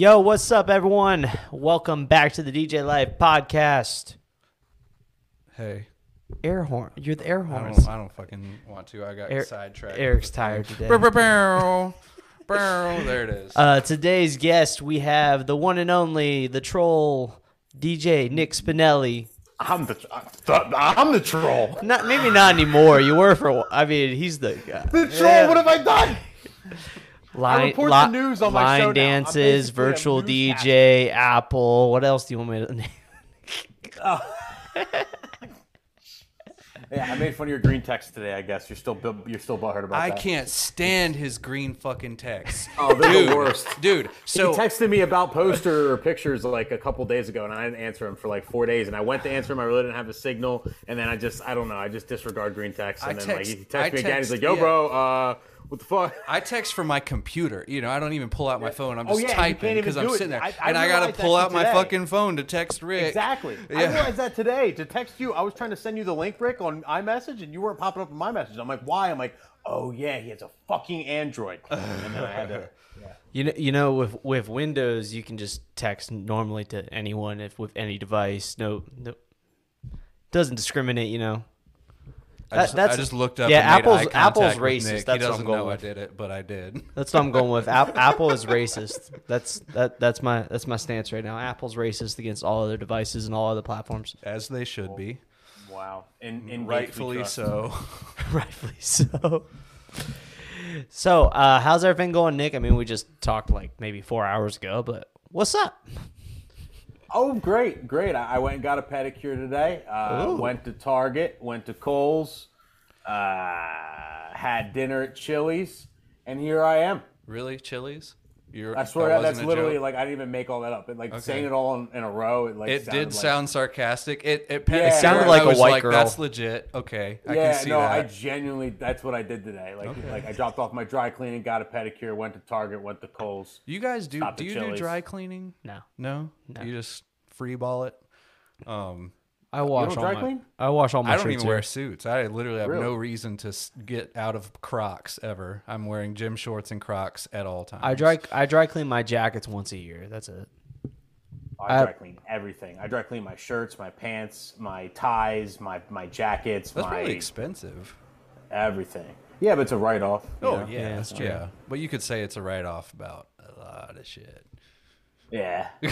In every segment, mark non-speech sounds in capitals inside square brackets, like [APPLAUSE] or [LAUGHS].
Yo, what's up, everyone? Welcome back to the DJ Life podcast. Hey, Air horn. You're the air I horns. don't, I don't fucking want to. I got Erik- sidetracked. Erik's tired today. Bow, bow, bow. Bow. There it is. Uh, today's guest, we have the one and only, the troll, DJ Nick Spinelli. I'm the I'm the troll. Not maybe not anymore. You were for. a wh- I mean, he's the guy. The troll. What have I done? [LAUGHS] Line, report the news on my line show now. Dances, virtual newscaster. DJ, Apple. What else do you want me to [LAUGHS] name? [LAUGHS] Yeah, I made fun of your green text today. I guess you're still you're still butthurt about I that. can't stand his green fucking text. [LAUGHS] Oh, they're dude, the worst. dude. So He So texted me about poster or pictures like a couple days ago, and I didn't answer him for like four days. And I went to answer him, I really didn't have a signal, and then I just I don't know, I just disregard green text. And I then text- like he texts I me again, he's like, "Yo, yeah. bro, uh, what the fuck?" I text from my computer. You know, I don't even pull out my phone. I'm Oh, just yeah, typing because I'm sitting there, I- I and I gotta pull shit out my fucking phone to text Rick. Exactly. I realized that today to text you. I was trying to send you the link, Rick, on iMessage, and you weren't popping up in my message. I'm like, why? I'm like, oh yeah, he has a fucking Android. [LAUGHS] And then I had to. You know, you know, with with Windows, you can just text normally to anyone if with any device. No, no doesn't discriminate. You know. I That- just, that's- I just looked up. yeah, and made Apple's- eye contact Apple's with racist. Nick. That's what I'm doesn't going know with. I did it, but I did. That's what I'm going with. App, [LAUGHS] Apple is racist. That's that. That's my that's my stance right now. Apple's racist against all other devices and all other platforms. As they should be, Wow. In, in rightfully so. [LAUGHS] [LAUGHS] Rightfully so. So, uh, how's everything going, Nick? I mean, we just talked like maybe four hours ago, but what's up? Oh, great, great. I, I went and got a pedicure today. Uh, went to Target, went to Kohl's, uh, had dinner at Chili's, and here I am. Really, Chili's? You're, I swear that to that's literally joke? like I didn't even make all that up. It, like Okay. saying it all in, in a row. It like It did like, sound sarcastic. It it, Yeah. It sounded like a white like, girl. That's legit. Okay, I yeah, can see no, that. I genuinely that's what I did today. Like, like I dropped off my dry cleaning, got a pedicure, went to Target, went to Kohl's. you guys do? Do at you do dry cleaning? No, No, you just free ball it. Um, I wash don't all dry my. clean? I wash all my I don't shirts even here. wear suits. I literally have Really? no reason to get out of Crocs ever. I'm wearing gym shorts and Crocs at all times. I dry I dry clean my jackets once a year. That's it. I I- dry clean everything. I dry clean my shirts, my pants, my ties, my my jackets, That's my really expensive. everything. Yeah, but it's a write off. Oh Yeah, yeah, that's yeah. true. But you could say it's a write off about a lot of shit. Yeah. [LAUGHS]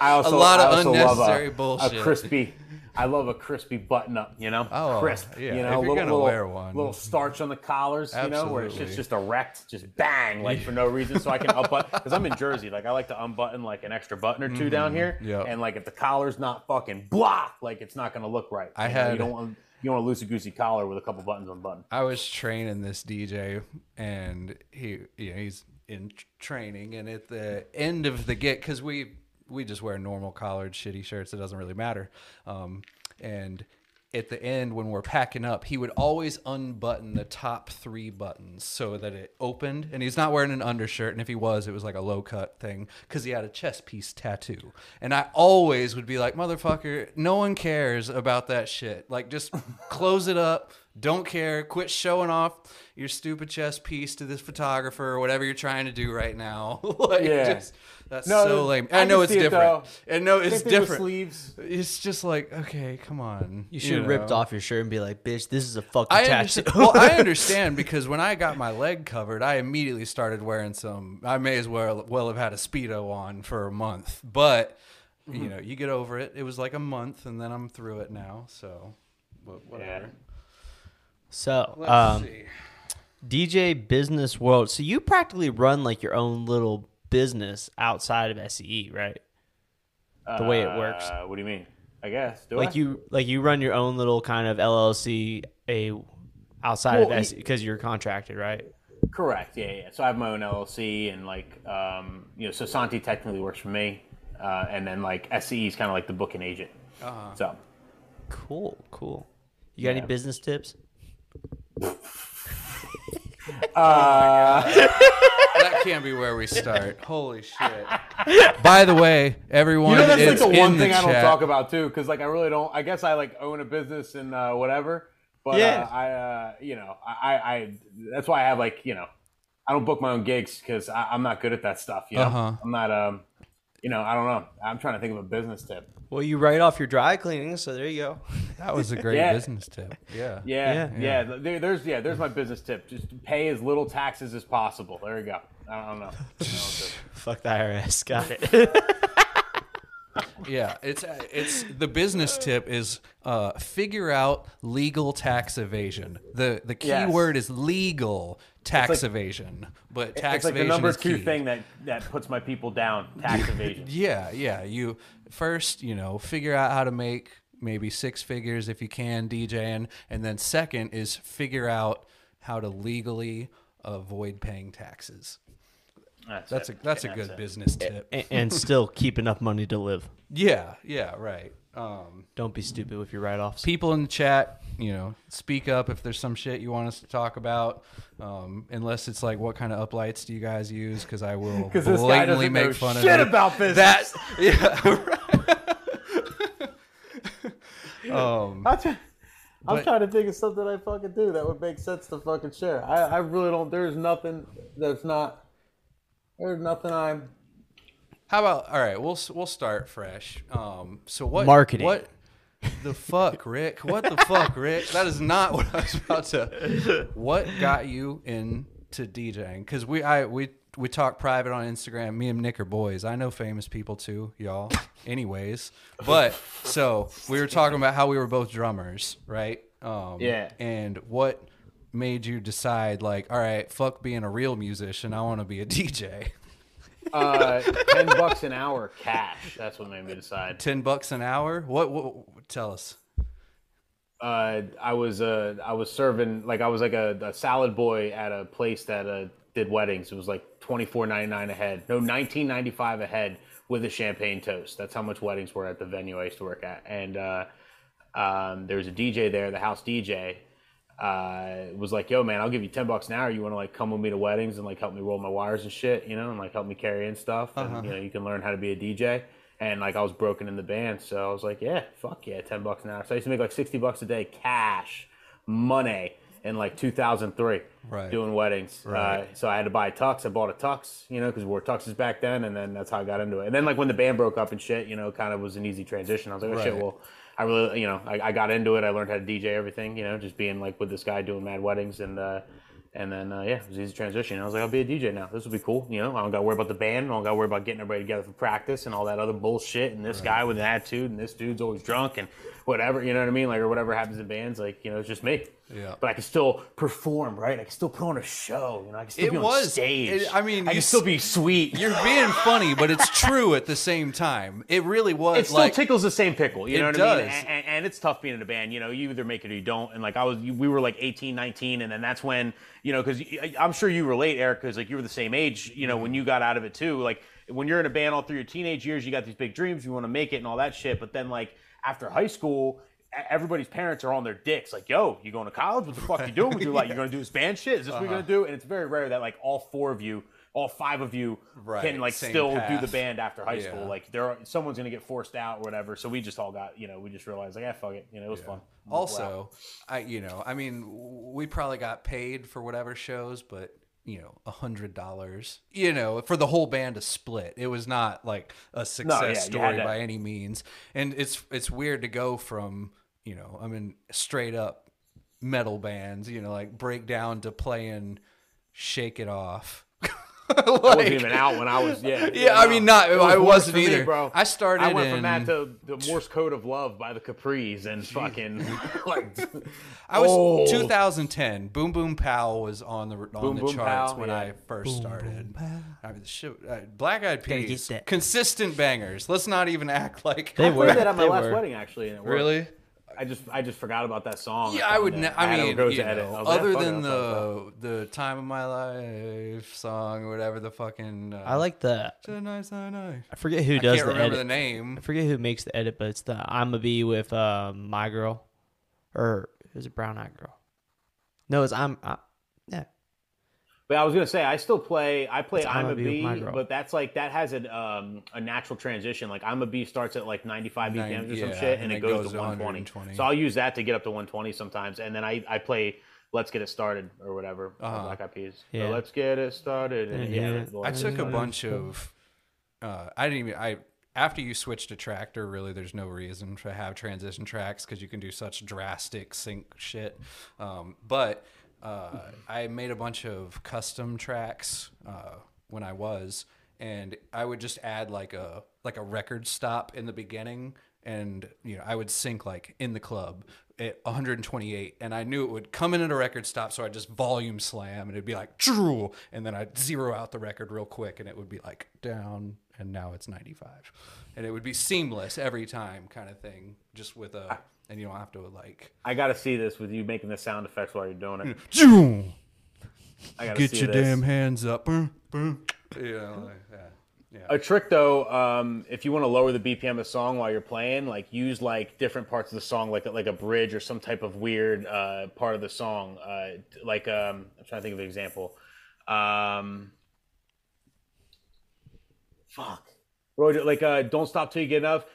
I also, A lot of also love unnecessary a, bullshit. A crispy. I love a crispy button up. You know, Oh, crisp. yeah, You if know, you're little, gonna little, wear one. little starch on the collars. You know, where it's just just erect, just bang, like for no reason, so I can [LAUGHS] unbutton. Because I'm in Jersey, like I like to unbutton like an extra button or 2 down here. Mm-hmm. Yep. And like if the collar's not fucking blah, like it's not gonna look right. I You know, had- You don't want you want a loosey goosey collar with a couple buttons unbuttoned. I was training this DJ, and he, you know, he's in training, and at the end of the get, because we we just wear normal collared shitty shirts, it doesn't really matter. Um, and at the end, when we're packing up, he would always unbutton the top three buttons so that it opened. And he's not wearing an undershirt, and if he was, it was like a low cut thing because he had a chest piece tattoo. And I always would be like, motherfucker, no one cares about that shit. Like, just close it up. Don't care. Quit showing off your stupid chess piece to this photographer or whatever you're trying to do right now. [LAUGHS] like, Yeah. just, that's No, so lame. I I know it's see it, different. I know Same it's thing with different. Sleeves. It's just like, okay, come on. You should have ripped off your shirt and be like, "Bitch, this is a fucking I tattoo." understand. well, I [LAUGHS] understand because when I got my leg covered, I immediately started wearing some. I may as well well have had a speedo on for a month, but Mm-hmm. you know, you get over it. It was like a month, and then I'm through it now. So, but whatever. So, um, see. DJ Business World. So you practically run like your own little business outside of SCE, right? The way it works. Uh, what do you mean? I guess. Do like I? you like you run your own little kind of LLC a outside Well, of SCE because you're contracted, right? Correct. Yeah, yeah. So I have my own LLC, and like, um, you know, so Santi technically works for me, uh, and then like SCE is kind of like the booking agent. Uh-huh. So Cool, cool. You got any business tips? That can't be where we start. Holy shit! By the way, everyone, you know, that's like the one thing the I don't chat. talk about too, because like I really don't. I guess I like own a business and uh, whatever, but Yeah. uh, I, uh, you know, I, I, I, that's why I have like, you know, I don't book my own gigs because I'm not good at that stuff. You know, Uh-huh. I'm not. Um, you know, I don't know. I'm trying to think of a business tip. Well, you write off your dry cleaning, so there you go. [LAUGHS] That was a great Yeah. business tip. Yeah. Yeah, Yeah. yeah. There, there's yeah. There's my business tip. Just pay as little taxes as possible. There you go. I don't know. I don't know Fuck the IRS. Got it. [LAUGHS] Yeah, it's it's the business tip is uh, figure out legal tax evasion. the The key Yes. word is legal tax like- evasion, but tax it's like the evasion number is two key. thing that that puts my people down. Tax [LAUGHS] evasion. Yeah, yeah. You first, you know, figure out how to make maybe six figures if you can DJing, and then second is figure out how to legally avoid paying taxes. That's a it. that's a That's good it. business tip. and, [LAUGHS] and still keep enough money to live. Yeah, yeah, right. Um, Don't be stupid with your write-offs. people in the chat, you know, speak up if there's some shit you want us to talk about. Um, unless it's like, what kind of uplights do you guys use? Because I will [LAUGHS] 'Cause this blatantly make know fun of shit it. about business. That, [LAUGHS] yeah. um, I'm, I'm But- trying to think of something I fucking do that would make sense to fucking share. I, I really don't. There's nothing that's not. There's nothing I'm. how about all right? We'll we'll start fresh. Um, so what Marketing. What the fuck, Rick? What the fuck, Rick? That is not what I was about to. What got you into DJing? Because we I we we talk private on Instagram. Me and Nick are boys. I know famous people too, y'all. Anyways, but so we were talking about how we were both drummers, right? Um, Yeah. And what made you decide, like, all right, fuck being a real musician, I want to be a DJ. [LAUGHS] Uh, ten bucks an hour cash. That's what made me decide. Ten bucks an hour? What? what tell us. uh, I was uh, I was serving like I was like a, a salad boy at a place that uh, did weddings. It was like twenty four ninety nine a head. No, nineteen ninety five a head with a champagne toast. That's how much weddings were at the venue I used to work at. And uh, um, there was a DJ there, the house DJ. Uh, was like, yo, man, I'll give you ten bucks an hour. You want to like come with me to weddings and like help me roll my wires and shit, you know, and like help me carry in stuff, and you know, you can learn how to be a DJ. And like I was broken in the band, so I was like, yeah, fuck yeah, ten bucks an hour. So I used to make like sixty bucks a day cash money in like 2003 Right. doing weddings. Right. Uh, so I had to buy a tux. I bought a tux, you know, because we wore tuxes back then, and then that's how I got into it. And then like when the band broke up and shit, you know, kind of was an easy transition. I was like, oh shit, well, I really, you know, I, I got into it. I learned how to DJ everything, you know, just being like with this guy doing mad weddings and. uh and then, uh, yeah, it was easy transition. I was like, I'll be a DJ now. This will be cool. You know, I don't got to worry about the band. I don't got to worry about getting everybody together for practice and all that other bullshit. And this guy with an attitude and this dude's always drunk and whatever, you know what I mean? Like, or whatever happens in bands, like, you know, it's just me. Yeah. But I can still perform, right? I can still put on a show. You know, I can still It be on was- stage. it- I mean, I you can still be sweet. You're being funny, but it's true at the same time. It really was it still like tickles the same pickle. You know what I mean? And, and, and it's tough being in a band. You know, you either make it or you don't. And like I was, we were like 18, 19, and then that's when you know, because I'm sure you relate, Erik, because like you were the same age. You know, when mm-hmm. you got out of it too. Like when you're in a band all through your teenage years, you got these big dreams, you want to make it and all that shit. But then like after high school. Everybody's parents are on their dicks, like, "Yo, you going to college? What the fuck you doing with your life? You [LAUGHS] gonna do this band shit? Is this what you're Uh-huh. gonna do?" And it's very rare that like all four of you, all five of you, Right, can like same still do the band after high Yeah. school. Like there, are, someone's gonna get forced out or whatever. So we just all got, you know, we just realized like, yeah, fuck it, you know, it was fun. Wow. Also, I you know, I mean, we probably got paid for whatever shows, but you know, a hundred dollars, you know, for the whole band to split. It was not like a success yeah, story by any means. And it's it's weird to go from you know, I mean, straight up metal bands, you know, like break down to playing "Shake It Off." [LAUGHS] I wasn't even out when I was, yeah. [LAUGHS] Yeah, I mean, not- It was I worse wasn't for me, either. bro. I started I went from that to the Morse Code of Love by the Capris and fucking [LAUGHS] like. I was Oh. 2010. Boom Boom Pow was on the on Boom the Boom charts Pow, when yeah. I first started. I mean, the shit, uh, Black Eyed Gotta Peas, consistent bangers. Let's not even act like They I were. played that at my They last were. wedding actually. And it worked. really. I just I just forgot about that song. Yeah, I would. found Ne- I had to mean, go you to edit. I know, like, other than the the time of my life song or whatever the fucking. Uh, I like the. Tonight, tonight. I forget who does. I does can't the remember edit. the name. I forget who makes the edit, but it's the I'm a Bee with um, my girl, or is it Brown Eyed Girl? No, it's I'm. I, yeah, But I was gonna say I still play. I play I'm I'm a a Bee Bee, but that's like that has a um a natural transition. Like I'm a Bee starts at like 95 Nine- BPMs or some yeah, shit, and and, it it goes, goes to to 120. 120. So I'll use that to get up to 120 sometimes, and then I I play "Let's Get It Started" or whatever. uh Uh-huh. Black Eyed Peas. Yeah. So, Let's get it started. And, Yeah. yeah, I took a bunch of. Uh, I didn't even. I after you switch to Traktor, really, there's no reason to have transition tracks because you can do such drastic sync shit. Um, but uh, I made a bunch of custom tracks uh, when I was, and I would just add like a like a record stop in the beginning, and you know I would sync like in the club at 128, and I knew it would come in at a record stop, so I just volume slam, and it'd be like and then I'd zero out the record real quick, and it would be like down, and now it's 95, and it would be seamless every time, kind of thing, just with a, and you don't have to like, I got to see this with you making the sound effects while you're doing it. I got to get see your this. damn hands up, boom, boom. you know, like that. Yeah. A trick though, um, if you want to lower the BPM of the song while you're playing, like use like different parts of the song, like like a bridge or some type of weird uh, part of the song. Uh, like um, I'm trying to think of an example. Um, fuck. Roger, like uh, don't stop till you get enough.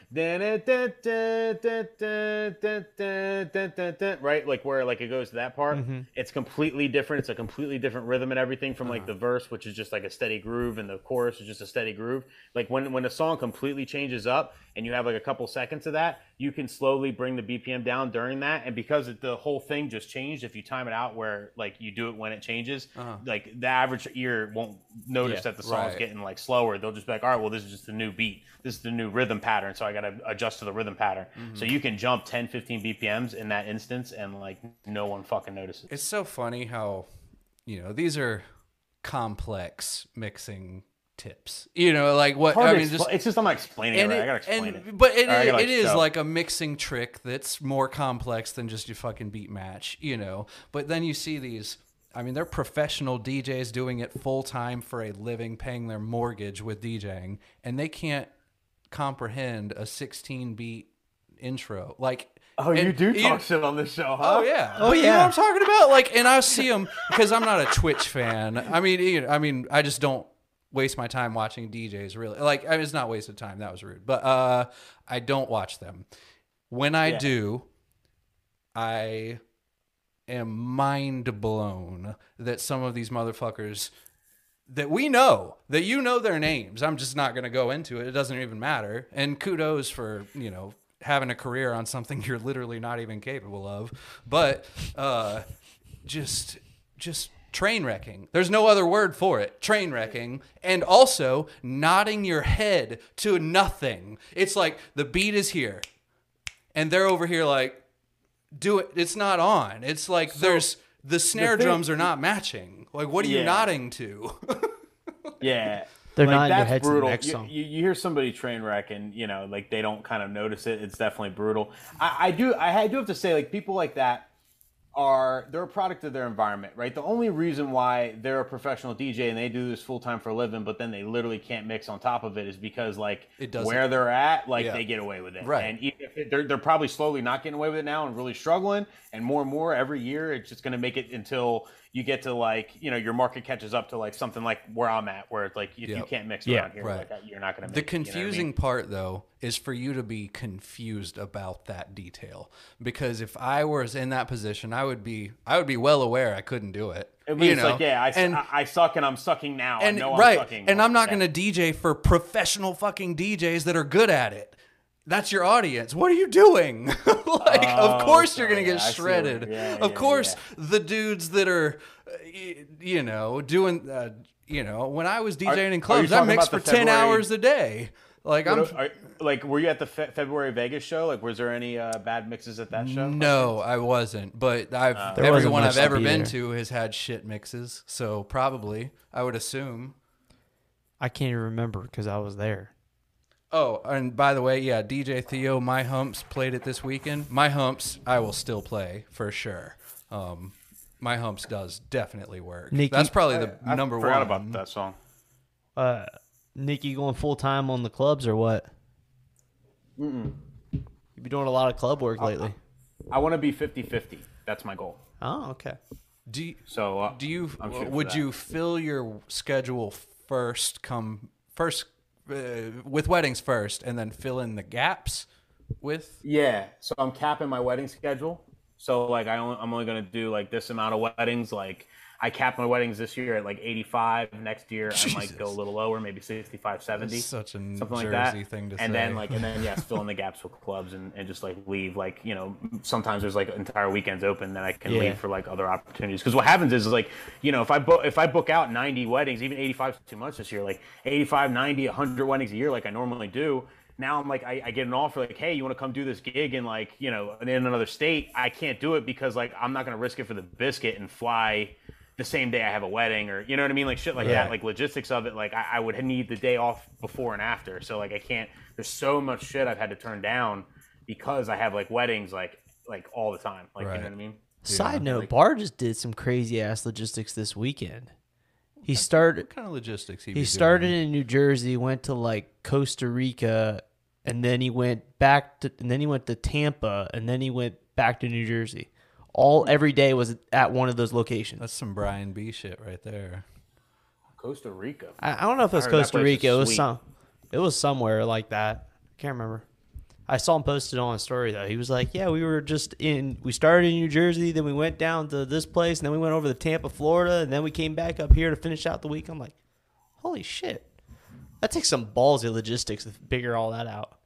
[LAUGHS] Right, like where like it goes to that part. Mm-hmm. It's completely different. It's a completely different rhythm and everything from like uh-huh. the verse, which is just like a steady groove, and the chorus is just a steady groove. Like when when a song completely changes up, and you have like a couple seconds of that, you can slowly bring the BPM down during that. And because it, the whole thing just changed, if you time it out where like you do it when it changes, uh-huh. like the average ear won't notice Yeah, that the song's right. getting like slower. They'll just be like, all right, well, this is just a new beat. This is the new rhythm pattern. So I got to adjust to the rhythm pattern. So mm-hmm. you can jump 10, 15 BPMs in that instance and like no one fucking notices. It's so funny how, you know, these are complex mixing tips. You know, like what Hard I mean, expl- just it's just I'm not explaining it right. it- I gotta explain and- it. But it, Or I gotta, it is show. like a mixing trick that's more complex than just your fucking beat match, you know. But then you see these. I mean, they're professional DJs doing it full time for a living, paying their mortgage with DJing, and they can't comprehend a 16 beat intro. Like, Oh, you do talk shit on this show, huh? Oh yeah. Oh, But You know yeah. what I'm talking about? Like, and I see them because I'm not a Twitch fan. I mean, you know, I mean, I just don't waste my time watching DJs. Really, like, I mean, it's not wasted time. That was rude. But uh, I don't watch them. When I Yeah. do, I am mind blown that some of these motherfuckers that we know that you know their names. I'm just not going to go into it. It doesn't even matter. And kudos for you know having a career on something [LAUGHS] you're literally not even capable of. But uh, just just train wrecking. There's no other word for it. Train wrecking, and also nodding your head to nothing. It's like the beat is here, and they're over here like do it. It's not on. It's like there's the snare thing- drums are not matching. Like what are you nodding to? [LAUGHS] Yeah. They're like, not in your that's head to the brutal. next you, song. You, you hear somebody train wreck and you know like they don't kind of notice it. It's definitely brutal. I, I do I, I do have to say like people like that are they're a product of their environment, right? The only reason why they're a professional DJ and they do this full time for a living, but then they literally can't mix on top of it is because like It doesn't- where they're at, like Yeah. they get away with it, Right. And even if it, they're they're probably slowly not getting away with it now and really struggling, and more and more every year, it's just going to make it until you get to like you know your market catches up to like something like where I'm at, where it's like if you can't mix Yeah, around here, right. like that, you're not going to. The make it, you know I confusing mean? part, though, is for you to be confused about that detail. Because if I was in that position, I would be, I would be well aware I couldn't do it. It you means know? like yeah, I, and I, I suck and I'm sucking now. and I know right, I'm sucking. and I'm not going to DJ for professional fucking DJs that are good at it. That's your audience. What are you doing? [LAUGHS] like, of Oh, course you're going to get yeah, I shredded. yeah, of yeah, course, yeah. the dudes that are, uh, you know, doing, uh, you know, when I was DJing in clubs, I talking mixed for about the 10 hours a day. Like, I'm, are- like, were you at the Fe- February Vegas show? Like, was there any uh, bad mixes at that show? No, I wasn't. But I've There wasn't everyone I've ever been to has had shit mixes, so probably I would assume. I can't even remember because I was there. Oh, and by the way, yeah, DJ Theo, My Humps played it this weekend. My Humps, I will still play for sure. Um, My Humps does definitely work. Nikki- That's probably the I number forgot one. about that song. Uh, Nikki going full time on the clubs or what? Mm-mm. You be doing a lot of club work lately. I want to be 50-50. That's my goal. Oh, okay. Do you, So uh, do you I'm shooting for would you fill your schedule first? Come first uh, with weddings first, and then fill in the gaps with Yeah, so I'm capping my wedding schedule, So like I only, I'm only gonna do like this amount of weddings. Like I capped my weddings this year at like 85. Next year I might go a little lower, maybe 65, 70. That's such a something like that. thing to and say. then like and then yeah, [LAUGHS] fill in the gaps with clubs and, and just like leave like you know sometimes there's like entire weekends open that I can Yeah. leave for like other opportunities. Because what happens is like you know if I book if I book out 90 weddings, even 85 is too much this year. Like 85, 90, 100 weddings a year, like I normally do. Now I'm like I, I get an offer like, hey, you want to come do this gig in like you know in another state? I can't do it because like I'm not gonna risk it for the biscuit and fly the same day I have a wedding or you know what I mean, like shit like Yeah. that, like logistics of it. Like I, I would need the day off before and after, so like I can't. There's so much shit I've had to turn down because I have like weddings like like all the time. Like you know what I mean? Side note, like- Bar just did some crazy ass logistics this weekend. He started what kind of logistics he, he started in New Jersey, went to like Costa Rica, and then he went back to and then he went to Tampa, and then he went back to New Jersey. All every day was at one of those locations. That's some Brian B shit right there. Costa Rica. I, I don't know if it was heard that Costa place is Rica. It was sweet. some it was somewhere like that. I can't remember. I saw him posted on a story though. He was like, "Yeah, we were just in. We started in New Jersey, then we went down to this place, and then we went over to Tampa, Florida, and then we came back up here to finish out the week." I'm like, "Holy shit, that takes some ballsy logistics to figure all that out."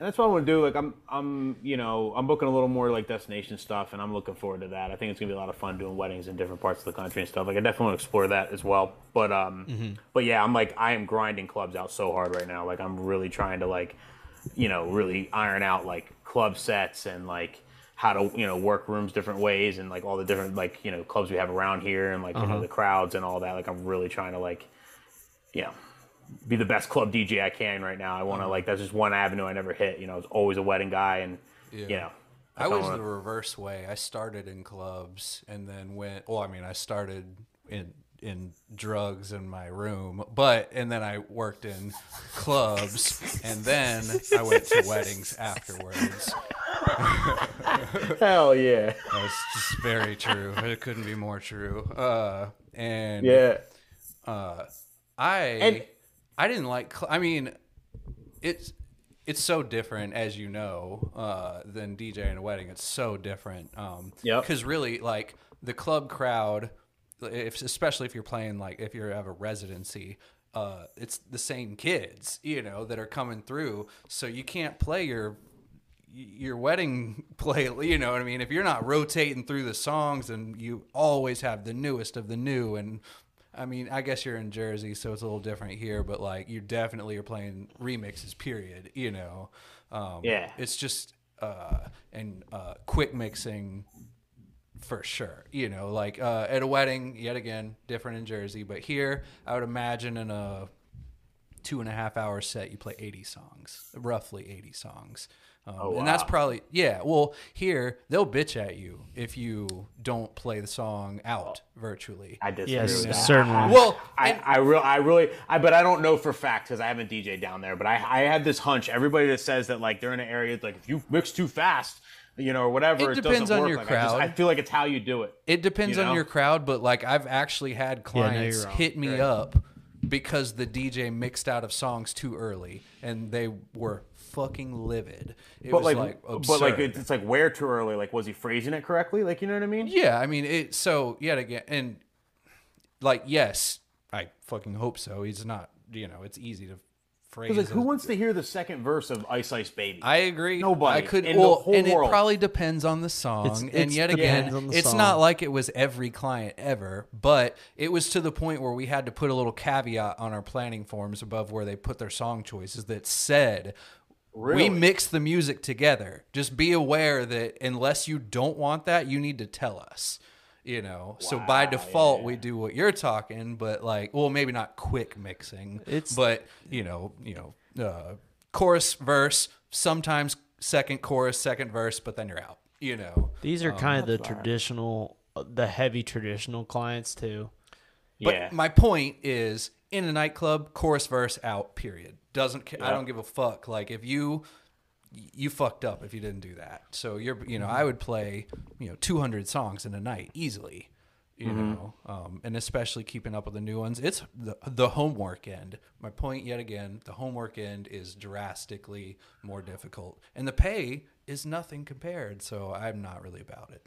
And that's what I want to do. Like I'm, I'm, you know, I'm booking a little more like destination stuff, and I'm looking forward to that. I think it's gonna be a lot of fun doing weddings in different parts of the country and stuff. Like I definitely want to explore that as well. But um, but yeah, I'm like I am grinding clubs out so hard right now. Like I'm really trying to like, you know, really iron out like club sets and like how to you know work rooms different ways and like all the different like you know clubs we have around here and like you know the crowds and all that. Like I'm really trying to like, you know, be the best club DJ I can right now. I want to like that's just one avenue I never hit. You know, I was always a wedding guy, and you know, I that's was how the reverse way. I started in clubs and then went. Well, I mean, I started in in drugs in my room, but and then I worked in clubs, and then I went to weddings afterwards. hell yeah, That's just very true. It couldn't be more true. Uh, and yeah. uh, I And- I didn't like. I mean, it's it's so different, as you know, uh, than DJing a wedding. It's so different. Um, Yep. Because really, like the club crowd, if especially if you're playing like if you have a residency. Uh, it's the same kids, you know, that are coming through. So you can't play your your wedding [LAUGHS] play you know what i mean if you're not rotating through the songs and you always have the newest of the new and i mean i guess you're in jersey so it's a little different here but like you definitely are playing remixes period you know um, Yeah. it's just uh, and uh, quick mixing for sure. You know, like uh, at a wedding, yet again, different in Jersey, but here I would imagine in a two and a half hour set, you play 80 songs, roughly 80 songs. Um, Oh, And that's wow. probably, yeah. Well, here they'll bitch at you if you don't play the song out virtually. I disagree Yes, with that. certainly. Well, I, I real I really I but I don't know for fact because I haven't DJ down there. But I I had this hunch. Everybody that says that like they're in an area like if you mix too fast, you know, or whatever, It it, depends doesn't on work. your Like, I, just- crowd. I feel like it's how you do it. It depends You on your crowd, but like I've actually had clients you're hit me up because the DJ mixed out of songs too early and they were fucking livid. It But was like, like, but like it's, it's like where too early. Like was he phrasing it correctly? Like you know what I mean? Yeah, I mean it. So yet again, and like yes, I fucking hope so. He's not. You know, it's easy to phrase. Because like who wants to hear the second verse of Ice Ice Baby? I agree. Nobody I could. in the well, whole and world. it probably depends on the song. It's- and yet again, depends on the it's song. not like it was every client ever, but it was to the point where we had to put a little caveat on our planning forms above where they put their song choices that said. Really? We mix the music together. Just be aware that unless you don't want that, you need to tell us. You know, so by default, yeah. we do what you're talking, but like, well, maybe not quick mixing. It's- but you know, you know, uh, chorus verse, sometimes second chorus, second verse, but then you're out. You know, These Um, are kind of the traditional, uh, the heavy traditional clients too. But yeah. my point is, in a nightclub, chorus verse out. Period. Doesn't ca- I don't give a fuck. Like if you you fucked up if you didn't do that. So you're you know Mm-hmm. I would play you know 200 songs in a night easily. you know, um, and especially keeping up with the new ones. It's the the homework end. My point yet again, the homework end is drastically more difficult, and the pay is nothing compared. So I'm not really about it.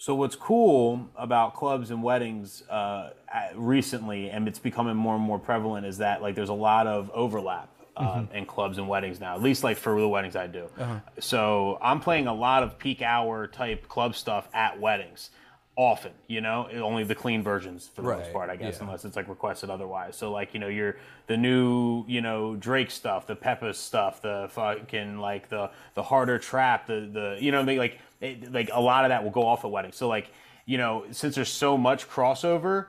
So what's cool about clubs and weddings uh, recently, and it's becoming more and more prevalent, is that like there's a lot of overlap uh, in clubs and weddings now. At least like for the weddings I do. So I'm playing a lot of peak hour type club stuff at weddings. Often, you know, only the clean versions for the most part, I guess, yeah. unless it's like requested otherwise. So like, you know, you're the new, you know, Drake stuff, the Peppa stuff, the fucking like the the harder trap, the the you know, what I mean? like it, like a lot of that will go off at weddings. So like, you know, since there's so much crossover,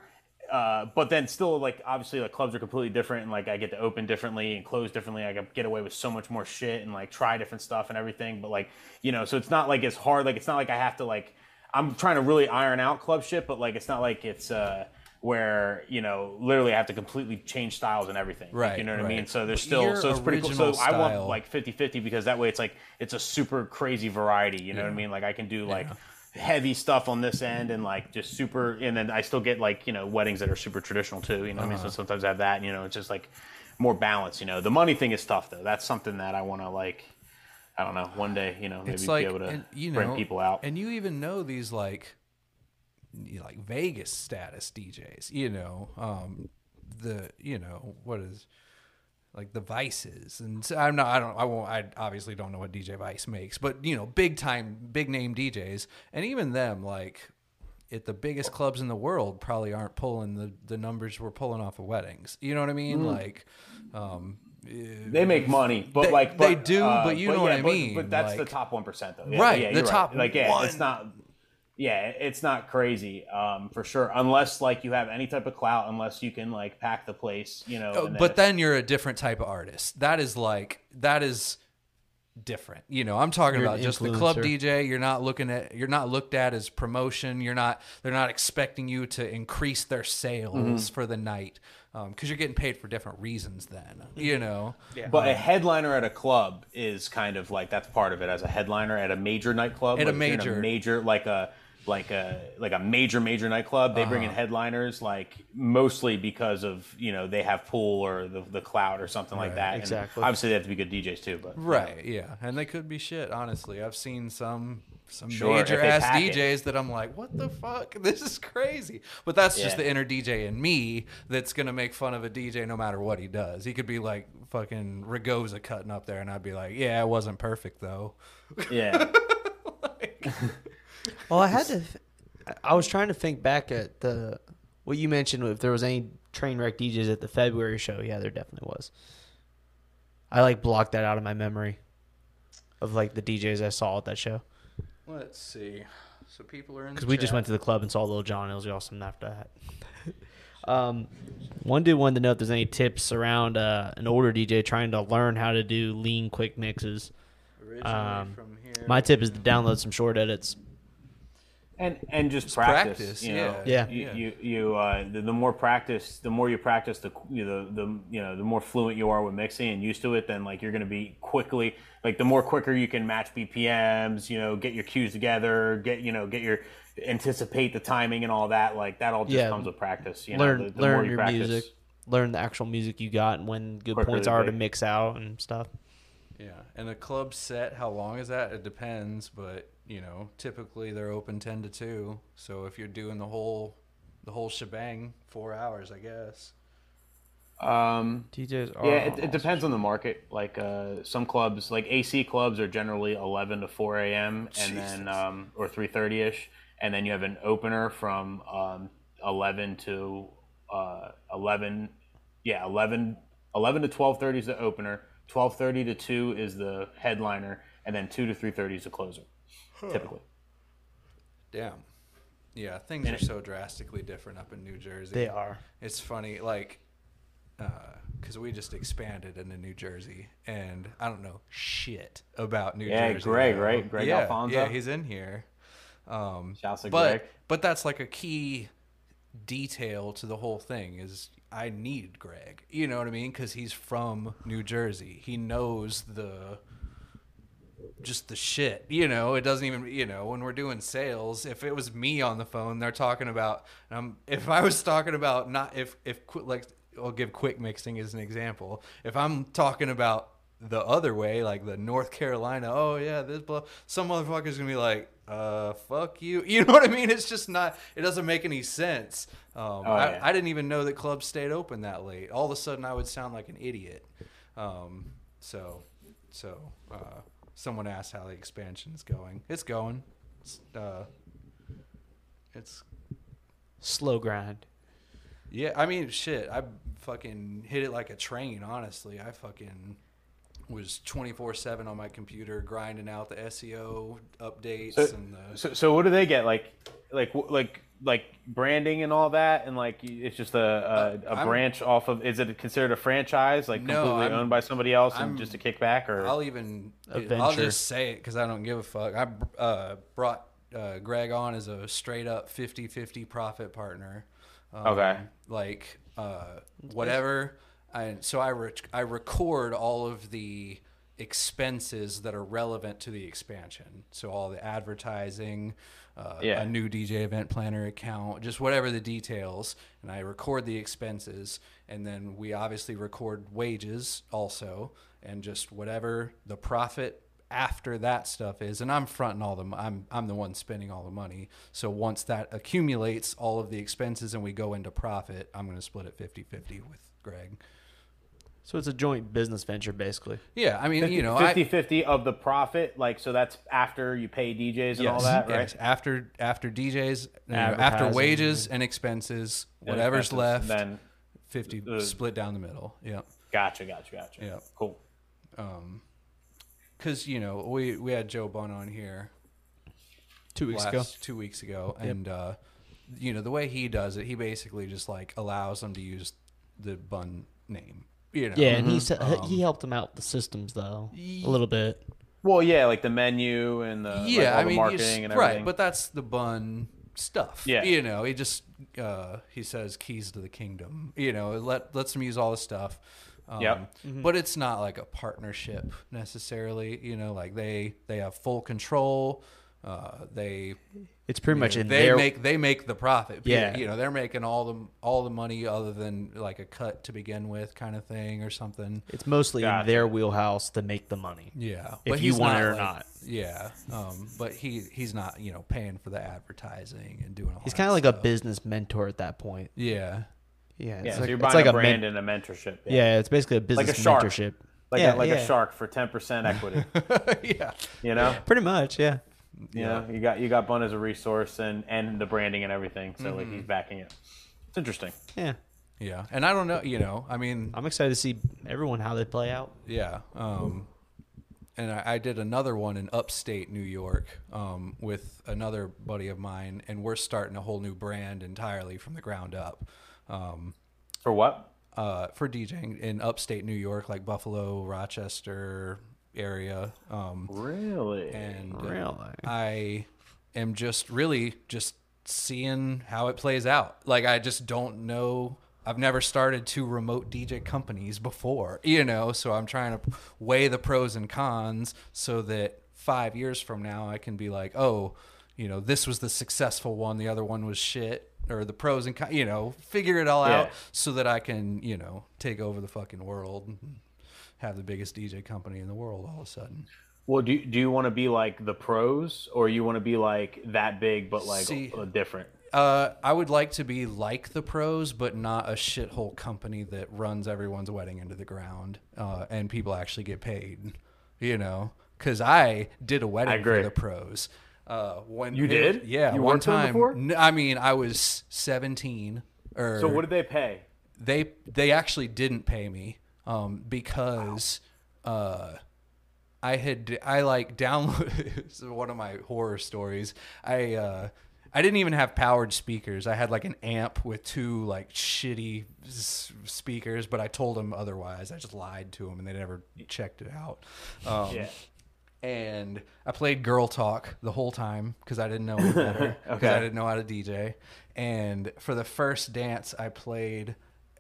uh, but then still like obviously like clubs are completely different and like I get to open differently and close differently. I get away with so much more shit and like try different stuff and everything. But like, you know, so it's not like it's hard. Like it's not like I have to like I'm trying to really iron out club shit, but like it's not like it's uh where you know literally I have to completely change styles and everything. Right, you know what I mean? So there's still your so it's pretty cool. So original I want like 50-50 because that way it's like it's a super crazy variety. You know what I mean? Like I can do like heavy stuff on this end and like just super and then I still get like, you know, weddings that are super traditional too. You know what I mean? So Uh-huh. sometimes I have that, you know, it's just like more balance, you know. The money thing is tough though. That's something that I wanna like I don't know, one day, you know, maybe like be able to and, you know, bring people out. and you even know these like like Vegas status DJs. You know, um, the you know what is like the Vices, and so I'm not. I don't. I won't. I obviously don't know what DJ Vice makes, but you know, big time, big name DJs, and even them like. At the biggest clubs in the world, probably aren't pulling the, the numbers we're pulling off of weddings. You know what I mean? Mm. Like, um, They make money, but They- like they do, uh, but you know what I but- mean, But that's the top one percent, though. Yeah, Right, Yeah, the top Like, yeah, one. it's not. Yeah, it's not crazy um, for sure, unless like you have any type of clout, unless you can like pack the place, you know. Oh, and but then you're a different type of artist. That is like that is different. You know, I'm talking You're about an just the club. DJ. You're not looking at you're not looked at as promotion. You're not they're not expecting you to increase their sales Mm-hmm. for the night because you're getting paid for different reasons. Then you know, But a headliner at a club is kind of like that's part of it. As a headliner at a major nightclub, At a like if you're in major. major like a like a like a major major nightclub, they Uh-huh. bring in headliners like mostly because of you know they have pool or the the clout or something like that. And exactly. obviously, they have to be good DJs too. But right? Yeah, and they could be shit. Honestly, I've seen some. Some Sure, major ass pack it. DJs that I'm like, what the fuck? [LAUGHS] This is crazy. But that's just the inner DJ in me that's gonna make fun of a DJ no matter what he does. He could be like fucking Ragoza cutting up there, and I'd be like, yeah, it wasn't perfect though. yeah. [LAUGHS] [LAUGHS] Well, I had to. I was trying to think back at the what you mentioned. If there was any train wreck DJs at the February show, yeah, there definitely was. I like blocked that out of my memory of like the DJs I saw at that show Let's see. So people are in because we just went to the club and saw Lil Jon. It was awesome after that. [LAUGHS] um, one dude wanted to know if there's any tips around uh, an older DJ trying to learn how to do lean quick mixes. originally um, from here. My tip is to download some short edits. And and just, practice, practice, you know yeah. Yeah. you you, you uh the, the more practice the more you practice the you know, the, the you know the more fluent you are with mixing and used to it then like you're going to be quickly like the more quicker you can match bpms you know get your cues together get you know get your anticipate the timing and all that like that all just Yeah. comes with practice you know learn the, the more learn you your practice music, learn the actual music you got, and when good points are to mix out and stuff. Yeah, and a club set, how long is that? It depends, but you know, typically they're open ten to two. So if you're doing the whole, the whole shebang, four hours, I guess. um DJs are Yeah, it, it depends on the market. Like uh, some clubs, like AC clubs, are generally 11 to 4 a.m. and then um, or 3:30 ish, and then you have an opener from um, 11 to uh, 11. Yeah, 11 11 to 12:30 is the opener. 12:30 to 2 is the headliner, and then 2 to 3:30 is the closer. Typically, Damn. Yeah, things are so drastically different up in New Jersey. They are. It's funny, like, because we just expanded into New Jersey, and I don't know shit about New Yeah, Jersey. Greg, though. right? Greg yeah, Alfonso? Yeah, he's in here. Um, Shouts to but Greg. but that's like a key detail to the whole thing is I need Greg. You know what I mean? Because he's from New Jersey. He knows the just the shit. You know, it doesn't even you know when we're doing sales. If it was me on the phone, they're talking about. Um, if I was talking about not if if like I'll give quick mixing as an example. If I'm talking about the other way, like the North Carolina, oh yeah, this blah, some motherfucker's gonna be like, uh, fuck you. [LAUGHS] You know what I mean? It's just not. It doesn't make any sense. Um, Oh, I, yeah. I didn't even know that clubs stayed open that late. All of a sudden, I would sound like an idiot. Um, so, so uh, someone asked how the expansion is going. It's going. It's, uh, it's Slow grind. yeah. I mean, shit. I fucking hit it like a train. Honestly, I fucking was twenty four seven on my computer grinding out the SEO updates So, and the. so, so what do they get? Like, like, like, like branding and all that, and like it's just a a, a I'm- branch off of. Is it considered a franchise, like No, completely I'm- owned by somebody else and I'm- just a kickback, or I'll even I'll just say it because I don't give a fuck. I uh, brought uh, Greg on as a straight up 50-50 profit partner. Um, Okay. Like uh, whatever. I, so I rec- I record all of the expenses that are relevant to the expansion. So all the advertising, uh, Yeah. a new DJ event planner account, just whatever the details, and I record the expenses, and then we obviously record wages also, and just whatever the profit after that stuff is, and I'm fronting all the, I'm I'm the one spending all the money. So once that accumulates all of the expenses and we go into profit, I'm going to split it 50-50 with Greg. So it's a joint business venture, basically. Yeah, I mean, 50, you know, I- 50 of the profit, like so that's after you pay DJs and all that, right? yes. After after DJs, you know, after wages and expenses, And whatever's expenses, left, Then fifty uh, split down the middle. Yeah, gotcha, gotcha, gotcha. Yeah. cool. Um, because you know we we had Joe Bunn on here Two weeks last, ago. two weeks ago, and uh, you know the way he does it, he basically just like allows them to use the Bunn name. You know, Yeah, and he said Um, he helped him out with the systems though a little bit. Well, yeah, like the menu and the yeah, like, all I the mean, marketing and everything. right, but that's the Bunn stuff. Yeah. you know, he just uh, he says keys to the kingdom. You know, let lets them use all the stuff. Um, Yep. But it's not like a partnership necessarily. You know, like they they have full control. Uh, they It's pretty much in they their make they make the profit. Yeah. you know, they're making all the all the money other than like a cut to begin with, kind of thing, or something. It's mostly in their wheelhouse to make the money. Yeah, If you want it or like- not. Yeah, um, but he he's not you know paying for the advertising and doing all. He's kind of like a business mentor at that point. Yeah, Yeah, it's yeah, so like, you're it's buying like a a men- brand and a mentorship. yeah. it's basically a business shark. mentorship. like yeah, a, like yeah. a shark for ten percent equity. [LAUGHS] yeah, you know, Pretty much, yeah. You know, you got you got Bunn as a resource and and the branding and everything. So like Mm-hmm. he's backing it. It's interesting. Yeah. yeah. And I don't know, you know, I mean, I'm excited to see everyone how they play out. yeah. Um, and I, I did another one in upstate New York um, with another buddy of mine, and we're starting a whole new brand entirely from the ground up. Um, For what? uh, for DJing in upstate New York, like Buffalo, Rochester area. Um, Really? and uh, Really? I am just really just seeing how it plays out. Like I just don't know. I've never started two remote DJ companies before, you know, so I'm trying to weigh the pros and cons so that 5 years from now I can be like, "Oh, you know, this was the successful one, the other one was shit." Or the pros and cons, you know, figure it all out so that I can, you know, take over the fucking world and have the biggest DJ company in the world all of a sudden. Well, do do you want to be like the pros, or you want to be like that big but like See- different? Uh, I would like to be like the pros, but not a shithole company that runs everyone's wedding into the ground, uh, and people actually get paid. You know, because I did a wedding for the pros. Uh, when You it- did? Yeah, You one worked for them time. N- I mean, I was seventeen. Or So what did they pay? they they actually didn't pay me um, because uh, I had I like [LAUGHS] downloaded this is one of my horror stories. I uh, I didn't even have powered speakers. I had like an amp with two like shitty s- speakers, but I told them otherwise. I just lied to them, and they never checked it out. Um, Yeah. and I played Girl Talk the whole time because I didn't know any better. Because [LAUGHS] Okay. I didn't know how to DJ. And for the first dance, I played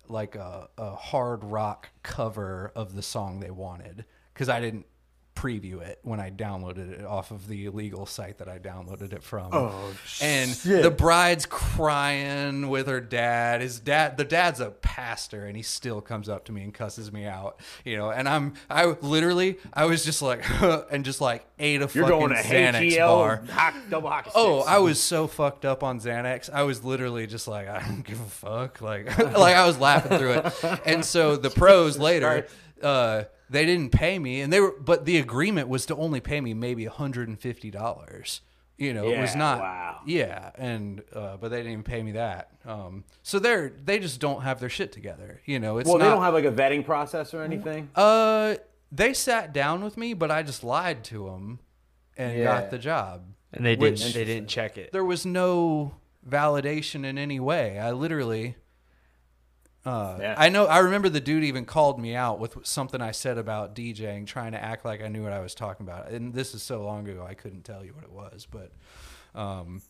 like a, a hard rock cover of the song they wanted because I didn't preview it when I downloaded it off of the illegal site that I downloaded it from. Oh, and shit. the bride's crying with her dad. His dad, the dad's a pastor, and he still comes up to me and cusses me out. You know, and I'm, I literally, I was just like, [LAUGHS] and just like ate a You're fucking going to Xanax HEL bar. hock, Oh. I was so fucked up on Xanax. I was literally just like, I don't give a fuck. Like, [LAUGHS] like I was laughing through it. And so the pros [LAUGHS] later, uh, they didn't pay me, and they were, but the agreement was to only pay me maybe hundred and fifty dollars. You know, it was not. wow. Yeah, and uh, but they didn't even pay me that. Um, so they're they just don't have their shit together. You know, it's Well, not. they don't have like a vetting process or anything. uh, they sat down with me, but I just lied to them and Yeah. got the job. And they didn't. They didn't check it. there was no validation in any way. I literally, uh, Yeah. I know. I remember the dude even called me out with something I said about DJing, trying to act like I knew what I was talking about. And this is so long ago, I couldn't tell you what it was. But, um,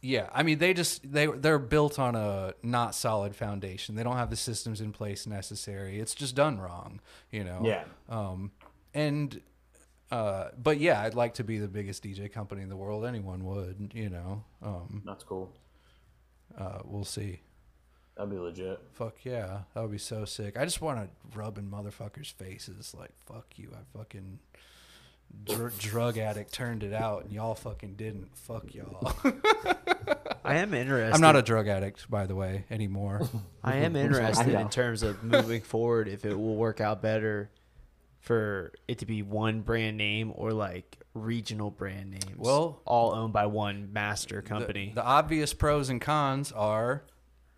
yeah, I mean, they just they they're built on a not solid foundation. They don't have the systems in place necessary. It's just done wrong, you know. Yeah. Um, and uh, but yeah, I'd like to be the biggest DJ company in the world. Anyone would, you know. Um, That's cool. uh, we'll see. That'd be legit. Fuck yeah, that would be so sick. I just want to rub in motherfuckers' faces like, fuck you. I fucking dr- drug addict turned it out, and y'all fucking didn't. Fuck y'all. I am interested. I'm not a drug addict, by the way, anymore. I am [LAUGHS] interested know. in terms of moving forward if it will work out better for it to be one brand name or like regional brand names. Well- all owned by one master The- company. the obvious pros and cons are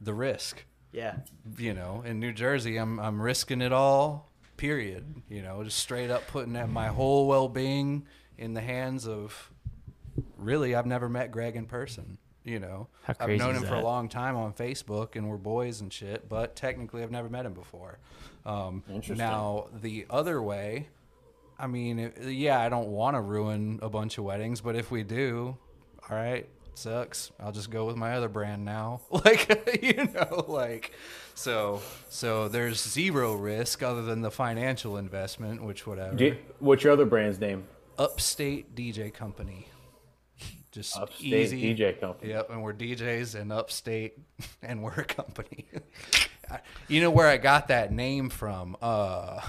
the risk. yeah. you know, in New Jersey, I'm I'm risking it all. Period. You know, just straight up putting that my whole well being in the hands of. Really, I've never met Greg in person. You know, How I've known is him for a long time on Facebook, and we're boys and shit. But technically, I've never met him before. Um, Interesting. now, the other way, I mean, yeah, I don't want to ruin a bunch of weddings, but if we do, all right, sucks. I'll just go with my other brand now. [LAUGHS] Like, [LAUGHS] you know, like, so, so there's zero risk other than the financial investment, which whatever. What's your other brand's name? Upstate DJ Company. [LAUGHS] Just Upstate easy. DJ company. Yep, and we're DJs in upstate, and we're a company. you know where I got that name from? Uh,